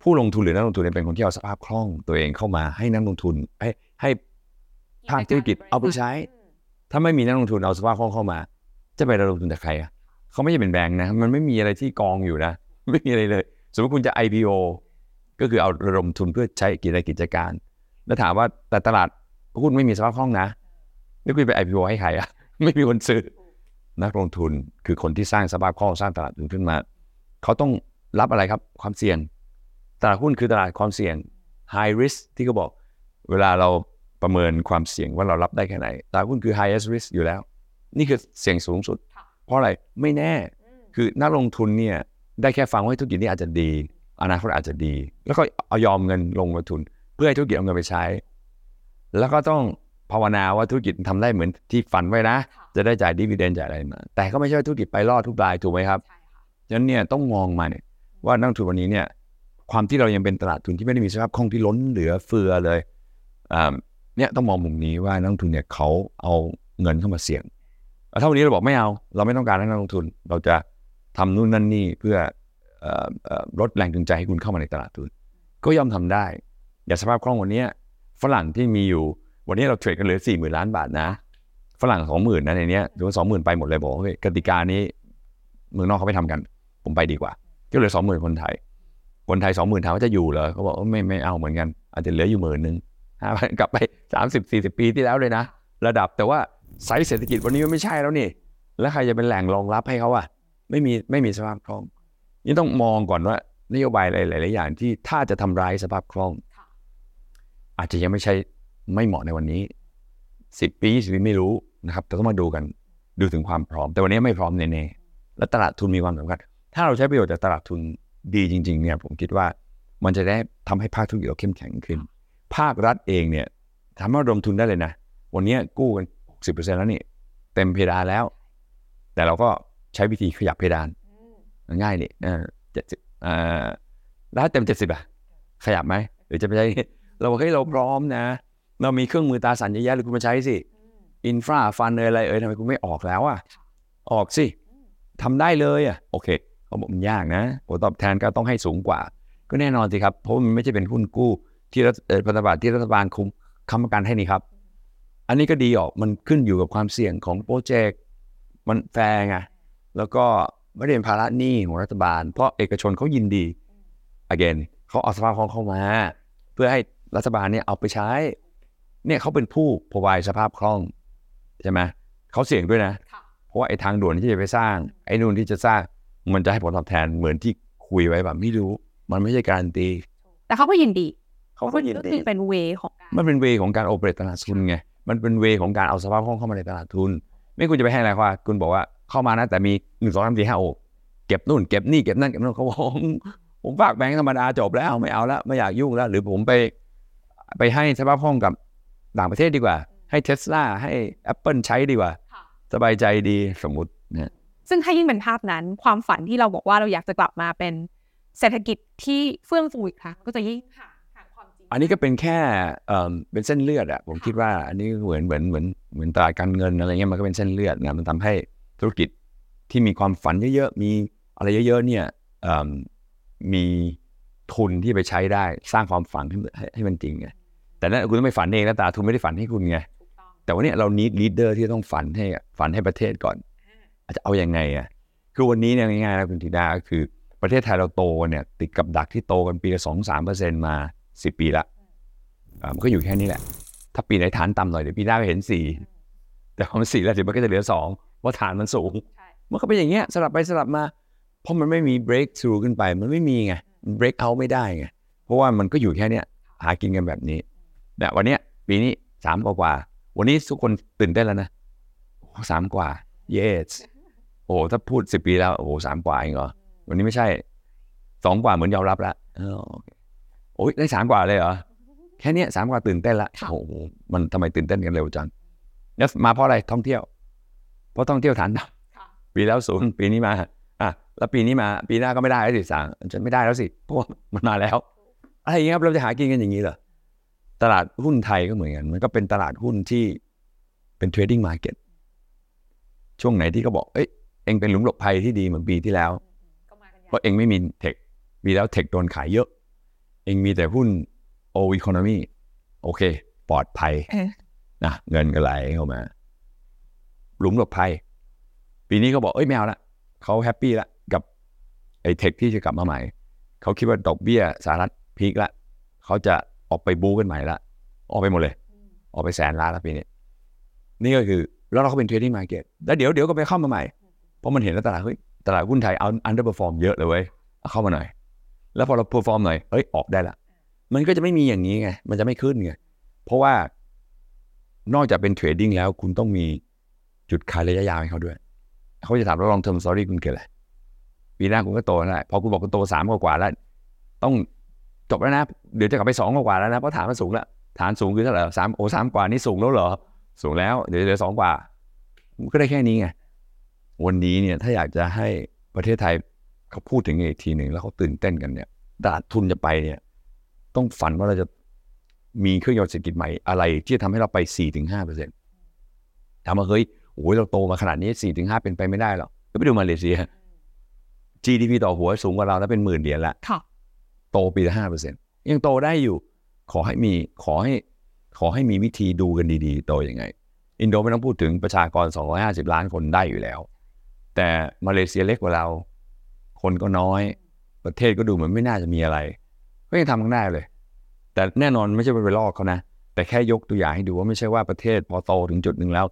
ผู้ลงทุนหรือนักลงทุนเนี่ยเป็นคนที่เอาสภาพคล่องตัวเองเข้ามาให้นักลงทุนให้ให้ภาคธุรกิจเอาไปใช้ ถ้าไม่มีนักลงทุนเอาสภาพคล่องเข้ามา จะไประดมทุนจากใครอะเขาไม่ใช่เป็นแบงค์นะมันไม่มีอะไรที่กองอยู่นะ ไม่มีอะไรเลย สมมติคุณจะ IPO ก็คือเอาระดมทุนเพื่อใช้กิจกิจการ แล้วถามว่าแต่ตลาดหุ้นไม่มีสภาพคล่องนะ แล้วคุณไป IPO ให้ใครอะไม่มีคนซื้อนักลงทุนคือคนที่สร้างสภาพคล่องสร้างตลาดทุนขึ้นมา เขาต้องรับอะไรครับความเสี่ยง ตลาดหุ้นคือตลาดความเสี่ยง high risk ที่เขาบอก เวลาเราประเมินความเสี่ยงว่าเรารับได้แค่ไหน ตลาดหุ้นคือ highest risk อยู่แล้ว นี่คือเสี่ยงสูงสุด เพราะอะไรไม่แน่คือนักลงทุนเนี่ยได้แค่ฟังว่าธุรกิจนี้อาจจะดี อนาคตอาจจะดี แล้วก็เอายอมเงินลงมาทุน เพื่อให้ธุรกิจเอาเงินไปใช้ แล้วก็ต้อง ภาวนาว่าธุรกิจทำได้เหมือนที่ฝันไว้นะ จะได้จ่ายดีเวเดนจ่ายอะไรมาแต่ก็ไม่ใช่ว่าธุรกิจไปรอดทุกรายถูกไหมครับฉะนั้นเนี่ยต้องมองมาเนี่ยว่านักลงทุนวันนี้เนี่ยความที่เรายังเป็นตลาดทุนที่ไม่ได้มีสภาพคล่องที่ล้นเหลือเฟือเลยอ่าเนี่ยต้องมองมุมนี้ว่านักลงทุนเนี่ยเขาเอาเงินเข้ามาเสี่ยงถ้าวันนี้เราบอกไม่เอา เราไม่ต้องการให้นักลงทุน เราจะทำนู่นนั่นนี่เพื่อเอ่อเอ่อลดแรงจูงใจให้คุณเข้ามาในตลาดทุน ก็ย่อมทำได้ อย่างสภาพคล่องวันเนี้ยฝรั่งที่มีอยู่ วันนี้เราเทรดกันเหลือสี่หมื่นล้านบาทนะ ฝรั่งสองหมื่นนะในเนี้ยหรือว่าสองหมื่นไปหมดเลยบอกว่าเฮ้ยกติกานี้เมืองนอกเขาไม่ทำกัน ผมไปดีกว่า ก็เหลือสองหมื่นคนไทย คนไทยสองหมื่นถามว่าจะอยู่เหรอเขาบอกว่าไม่ไม่เอาเหมือนกัน อาจจะเหลืออยู่หมื่นหนึ่งห้าพันกลับไปสามสิบสี่สิบปีที่แล้วเลยนะ ระดับแต่ว่าไซส์เศรษฐกิจวันนี้มันไม่ใช่แล้วนี่ แล้วใครจะเป็นแหล่งรองรับให้เขาอะไม่มีไม่มีสภาพคล่อง นี่ต้องมองก่อนว่านโยบายหลาย ๆ อย่างที่ถ้าจะทำร้ายสภาพคล่อง อาจจะยังไม่ใช่ ไม่เหมาะในวันนี้สิบปีสิบปีไม่รู้นะครับแต่ต้องมาดูกันดูถึงความพร้อม แต่วันนี้ไม่พร้อมแน่ๆและตลาดทุนมีความสำคัญถ้าเราใช้ประโยชน์จากตลาดทุนดีจริง ๆ เนี่ย ผมคิดว่ามันจะได้ทำให้ภาคธุรกิจเราเข้มแข็งขึ้น ภาครัฐเองเนี่ยทำให้ระดมทุนได้เลยนะ วันนี้กู้กันสิบเปอร์เซ็นต์แล้วนี่เต็มเพดานแล้ว แต่เราก็ใช้วิธีขยับเพดาน ง่ายนี่เจ็ดสิบอ่าแล้วเต็มเจ็ดสิบอะขยับไหมหรือจะไปใช้เราบอกเฮ้ยเราพร้อมนะ เรามีเครื่องมือตาสั่นเยอะแยะเลยคุณมาใช้สิอินฟราฟันเอยอะไรเอ่ยทำไมคุณไม่ออกแล้วอะออกสิทำได้เลยอะโอเคเขาบอกมันยากนะผลตอบแทนก็ต้องให้สูงกว่า ก็แน่นอนสิครับ เพราะมันไม่ใช่เป็นหุ้นกู้ ที่รัฐเอ่อพันธบัตรที่รัฐบาลคุมค้ำประกันให้นี่ครับ อันนี้ก็ดีออกมันขึ้นอยู่กับความเสี่ยงของโปรเจกต์มันแฟร์ไงแล้วก็ไม่ได้เป็นภาระหนี้ของรัฐบาล เพราะเอกชนเขายินดี again เขาเอาสภาพคล่องเข้ามา เพื่อให้รัฐบาลเนี่ยเอาไปใช้ เนี่ยเขาเป็นผู้ provide สภาพคล่องใช่ไหมเขาเสี่ยงด้วยนะ เพราะว่าไอ้ทางด่วนที่จะไปสร้าง ไอ้นู่นที่จะสร้างมันจะให้ผลตอบแทนเหมือนที่คุยไว้แบบไม่รู้ มันไม่ใช่การันตี แต่เขาก็ยินดีเขาก็ยินก็ดีคือเป็นเวของการมันเป็นเวของการโอเปเรตตลาดทุนไงมันเป็นเวของการเอาสภาพคล่องเข้ามาในตลาดทุน ไม่คุณจะไปให้อะไรว่าคุณบอกว่าเข้ามานะแต่มีหนึ่งสองสามสี่ห้าโอเก็บนู่นเก็บนี่เก็บนั่นเก็บนั่นเขาบอกผมผมฝากแบงก์ธรรมดาจบแล้วไม่เอาแล้วไม่อยากยุ่งแล้ว หรือผมไปไปให้สภาพคล่องกับ ต่างประเทศดีกว่า ให้เทสลาให้ Apple ใช้ดีกว่า สบายใจดีสมมติเนี่ยซึ่งถ้ายิ่งเป็นภาพนั้น ความฝันที่เราบอกว่าเราอยากจะกลับมาเป็นเศรษฐกิจที่เฟื่องฟูอีกครั้งก็จะยิ่งห่างห่างความจริงอันนี้ก็เป็นแค่เอ่อเป็นเส้นเลือดอะผมคิดว่าอันนี้เหมือนเหมือนเหมือนเหมือนตลาดการเงินอะไรเงี้ยมันก็เป็นเส้นเลือดนะมันทำให้ธุรกิจที่มีความฝันเยอะๆมีอะไรเยอะๆเนี่ยเอิ่มมีทุนที่ไปใช้ได้สร้างความฝันให้มันให้ให้มันจริงไง แต่นั่นคุณต้องไปฝันเองนะตลาดทุนไม่ได้ฝันให้คุณไงถูกต้องแต่วันนี้เรา need leader ที่ต้องฝันให้ฝันให้ประเทศก่อนอาจจะเอาอยัางไงอะคือวันนี้เนี่ยง่ายๆนะคุณธีดาก็คือประเทศไทยเราโตเนี่ยติดกับดักที่โตกันปีละสองสามเปอร์เซ็นต์มาสิบปีละอ่ามันก็อยู่แค่นี้แหละ ถ้าปีไหนฐานต่ำหน่อยเดี๋ยวปีหน้าก็เห็นสี่แต่พอมันสี่แล้วเดี๋ยวมันก็จะเหลือสองเพราะฐานมันสูงใช่มันก็เป็นอย่างเงี้ยสลับไปสลับมา เพราะมันไม่มี break through ขึ้นไป มันไม่มีไง break out ไม่ได้ไงเพราะว่ามันก็อยู่แค่เนี้ยหากินกันแบบนี้ เนี่ยวันเนี้ยปีนี้สามกว่ากว่าๆวันนี้ทุกคนตื่นเต้นแล้วนะโอ้สามกว่า yes โอ้ถ้าพูดสิบปีแล้วโอ้โหสามกว่าเองเหรอวันนี้ไม่ใช่สองกว่าเหมือนยอมรับแล้วเออโอเคโอ้ยได้สามกว่าเลยเหรอแค่เนี้ยสามกว่าตื่นเต้นละโอ้โหมันทำไมตื่นเต้นกันเร็วจังแล้วมาเพราะอะไรท่องเที่ยว เพราะท่องเที่ยวฐานต่ำค่ะปีแล้วศูนย์ปีนี้มาอะแล้วปีนี้มา ปีหน้าก็ไม่ได้แล้วสิสามจะไม่ได้แล้วสิเพราะว่ามันมาแล้วอะไรอย่างเงี้ยครับเราจะหากินกันอย่างนี้เหรอ ตลาดหุ้นไทยก็เหมือนกัน มันก็เป็นตลาดหุ้นที่เป็น trading market ช่วงไหนที่เขาบอก เอ้ย เอ็งเป็นหลุมหลบภัยที่ดีเหมือนปีที่แล้วก็มากันใหญ่เพราะเอ็งไม่มี tech ปีแล้ว tech โดนขายเยอะ เอ็งมีแต่หุ้น old economy โอเค ปลอดภัยเออนะเงินก็ไหลเข้ามา หลุมหลบภัย ปีนี้เขาบอก เอ้ยไม่เอาละเขา happy ละกับไอ้ tech ที่จะกลับมาใหม่ เขาคิดว่าดอกเบี้ยสหรัฐ peak ละ เขาจะ ออกไปบู๊กันใหม่ละออกไปหมดเลย ออกไปแสนล้านแล้วปีนี้นี่ก็คือแล้วเราก็เป็น trading market แล้วเดี๋ยวเดี๋ยวก็ไปเข้ามาใหม่เพราะมันเห็นแล้วตลาดเฮ้ยตลาดหุ้นไทยเอา underperform เยอะเลยเว้ยเข้ามาหน่อย แล้วพอเรา perform หน่อยเฮ้ยออกได้ละมันก็จะไม่มีอย่างนี้ไงมันจะไม่ขึ้นไงเพราะว่านอกจากเป็น trading แล้วคุณต้องมีจุดขายระยะยาวให้เขาด้วย เขาจะถามว่า long term story คุณเกิดอะไรปีหน้าคุณก็โตแล้วพอคุณบอกคุณโตสามกว่าแล้วต้อง จบแล้วนะ เดี๋ยวจะกลับไปสองกว่าแล้วนะเพราะฐานมันสูงแล้วฐานสูงคือเท่าไหร่สามโอ้สามกว่านี่สูงแล้วเหรอ สูงแล้วเดี๋ยวเหลือสองกว่าก็ได้แค่นี้ไงวันนี้เนี่ยถ้าอยากจะให้ประเทศไทยเขาพูดถึงอีกทีหนึ่งแล้วเขาตื่นเต้นกันเนี่ยตลาดทุนจะไปเนี่ย ต้องฝันว่าเราจะมีเครื่องยนต์เศรษฐกิจใหม่อะไร ที่จะทำให้เราไปสี่ถึงห้าเปอร์เซ็นต์ถามว่าเฮ้ยโอ้ยเราโตมาขนาดนี้สี่ถึงห้าเป็นไปไม่ได้หรอกก็ไปดูมาเลเซีย GDP ต่อหัวสูงกว่าเราแล้วเป็นหมื่นเหรียญละ โตปีละห้าเปอร์เซ็นต์ยังโตได้อยู่ขอให้มีขอให้ขอให้มีวิธีดูกันดีๆ โตยังไง อินโดไม่ต้องพูดถึงประชากร 250 ล้านคนได้อยู่แล้ว แต่มาเลเซียเล็กกว่าเรา คนก็น้อย ประเทศก็ดูเหมือนไม่น่าจะมีอะไร ก็ยังทำกันได้เลย แต่แน่นอนไม่ใช่ไปลอกเขานะ แต่แค่ยกตัวอย่างให้ดูว่าไม่ใช่ว่าประเทศพอโตถึงจุดหนึ่งแล้ว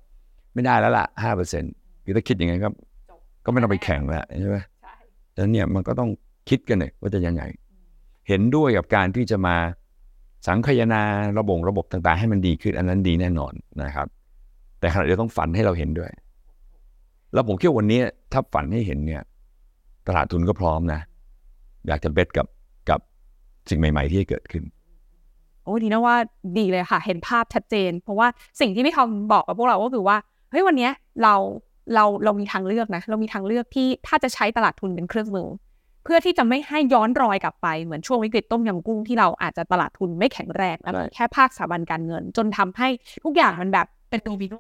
ไม่ได้แล้วล่ะห้าเปอร์เซ็นต์คือถ้าคิดอย่างนั้นก็ก็ไม่ต้องไปแข่งแล้วใช่ไหมแต่เนี่ยมันก็ต้องคิดกันเลยว่าจะยังไง เห็นด้วยกับการที่จะมาสังคายนาระบบระบบต่างๆ ให้มันดีขึ้นอันนั้นดีแน่นอนนะครับ แต่ขณะเดียวต้องฝันให้เราเห็นด้วย แล้วผมคิดวันนี้ถ้าฝันให้เห็นเนี่ย ตลาดทุนก็พร้อมนะ อยากจะเบ็ดกับกับสิ่งใหม่ ๆ ที่เกิดขึ้นโอ้ดีนะว่าดีเลยค่ะ เห็นภาพชัดเจน เพราะว่าสิ่งที่พี่ทอมบอกกับพวกเราก็คือว่าเฮ้ยวันนี้เราเราเรามีทางเลือกนะ เรามีทางเลือกที่ถ้าจะใช้ตลาดทุนเป็นเครื่องมือ พื่อที่จะไม่ให้ย้อนรอยกลับไปเหมือนช่วงวิกฤตต้มยำกุ้งที่เราอาจจะตลาดทุนไม่แข็งแรงแล้วแค่ภาคสถาบันการเงิน จนทำให้ทุกอย่างมันแบบเป็นโดมิโน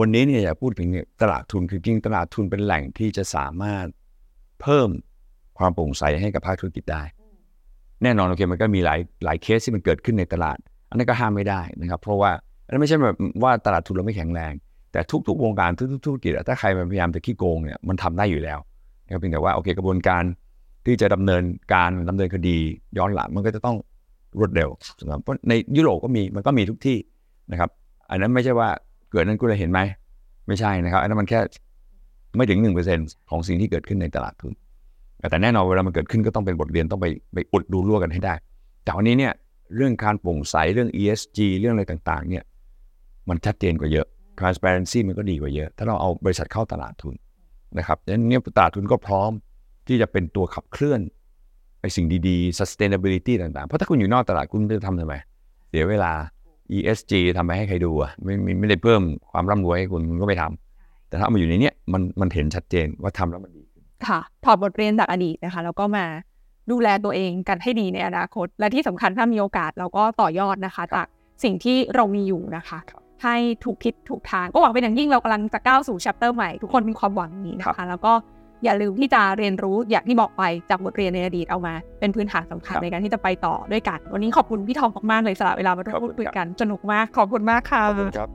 วันนี้เนี่ยอยากพูดถึงเนี่ยตลาดทุนคือจริงตลาดทุนเป็นแหล่งที่จะสามารถเพิ่มความโปร่งใสให้กับภาคธุรกิจได้ แน่นอนโอเคมันก็มีหลายหลายเคสที่มันเกิดขึ้นในตลาด อันนั้นก็ห้ามไม่ได้นะครับ เพราะว่าอันนั้นไม่ใช่แบบว่าตลาดทุนเราไม่แข็งแรง แต่ทุก ๆ วงการทุกๆธุรกิจถ้าใครพยายามจะขี้โกงเนี่ยมันทำได้อยู่แล้วนะครับเพียงแต่ว่าโอเคกระบวนการ ที่จะดำเนินการดำเนินคดีย้อนหลังมันก็จะต้องรวดเร็วนะครับในยุโรปก็มีมันก็มีทุกที่นะครับ อันนั้นไม่ใช่ว่าเกิดนั้นกูเลยเห็นไหมไม่ใช่นะครับ อันนั้นมันแค่ไม่ถึงหนึ่งเปอร์เซ็นของสิ่งที่เกิดขึ้นในตลาดทุนแต่แน่นอนเวลามันเกิดขึ้นก็ต้องเป็นบทเรียนต้องไปไปอุดดูรั่วกันให้ได้ แต่วันนี้เนี่ยเรื่องการโปร่งใสเรื่อง ESG เรื่องอะไรต่างๆเนี่ยมันชัดเจนกว่าเยอะ transparency มันก็ดีกว่าเยอะ ถ้าเราเอาบริษัทเข้าตลาดทุนนะครับดังนั้นเนี่ยตลาดทุนก็พร้อม ที่จะเป็นตัวขับเคลื่อนไปสิ่งดีๆ sustainability ต่างๆ เพราะถ้าคุณอยู่นอกตลาดคุณจะทำทำไม เสียเวลา ESG ทำไปให้ใครดูอะไม่ไม่ไม่ได้เพิ่มความร่ำรวยให้คุณคุณก็ไม่ทำแต่ถ้าเอามาอยู่ในเนี้ยมันมันเห็นชัดเจนว่าทำแล้วมันดีค่ะ ถอดบทเรียนจากอดีตนะคะ แล้วก็มาดูแลตัวเองกันให้ดีในอนาคต และที่สำคัญถ้ามีโอกาสเราก็ต่อยอดนะคะ จากสิ่งที่เรามีอยู่นะคะให้ถูกทิศถูกทางก็หวังเป็นอย่างยิ่งเรากำลังจะก้าวสู่ chapter ใหม่ ทุกคนมีความหวังนี้นะคะ แล้วก็ อย่าลืมที่จะเรียนรู้อย่างที่บอกไปจากบทเรียนในอดีตเอามา เป็นพื้นฐานสำคัญในการที่จะไปต่อด้วยกัน วันนี้ขอบคุณพี่ทองมากๆเลยสละเวลามาร่วมพูดคุยกันสนุกมากขอบคุณมากค่ะครับ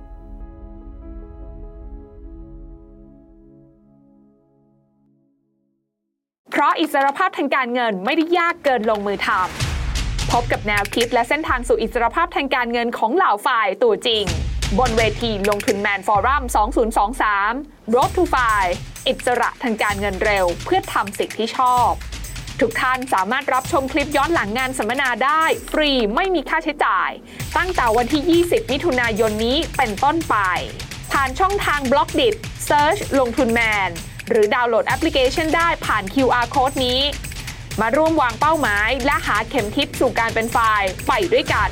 เพราะอิสรภาพทางการเงินไม่ได้ยากเกินลงมือทำพบกับแนวคิดและเส้นทางสู่อิสรภาพทางการเงินของเหล่าฝ่ายตัวจริง บนเวทีลงทุนแมนฟอรัม 2023 Road to f i อิสระทางการเงินเร็ว เพื่อทำสิ่งที่ชอบ ทุกท่านสามารถรับชมคลิปย้อนหลังงานสัมมนาได้ ฟรีไม่มีค่าใช้จ่าย ตั้งแต่วันที่ 20 มิถุนายนนี้เป็นต้นไป ผ่านช่องทางบล็อกดิ Search ลงทุนแมน หรือดาวน์โหลดแอปพลิเคชันได้ผ่าน QR Code นี้ มาร่วมวางเป้าหมาย และหาเข็มทิศสู่การเป็นฝ่ายไปด้วยกัน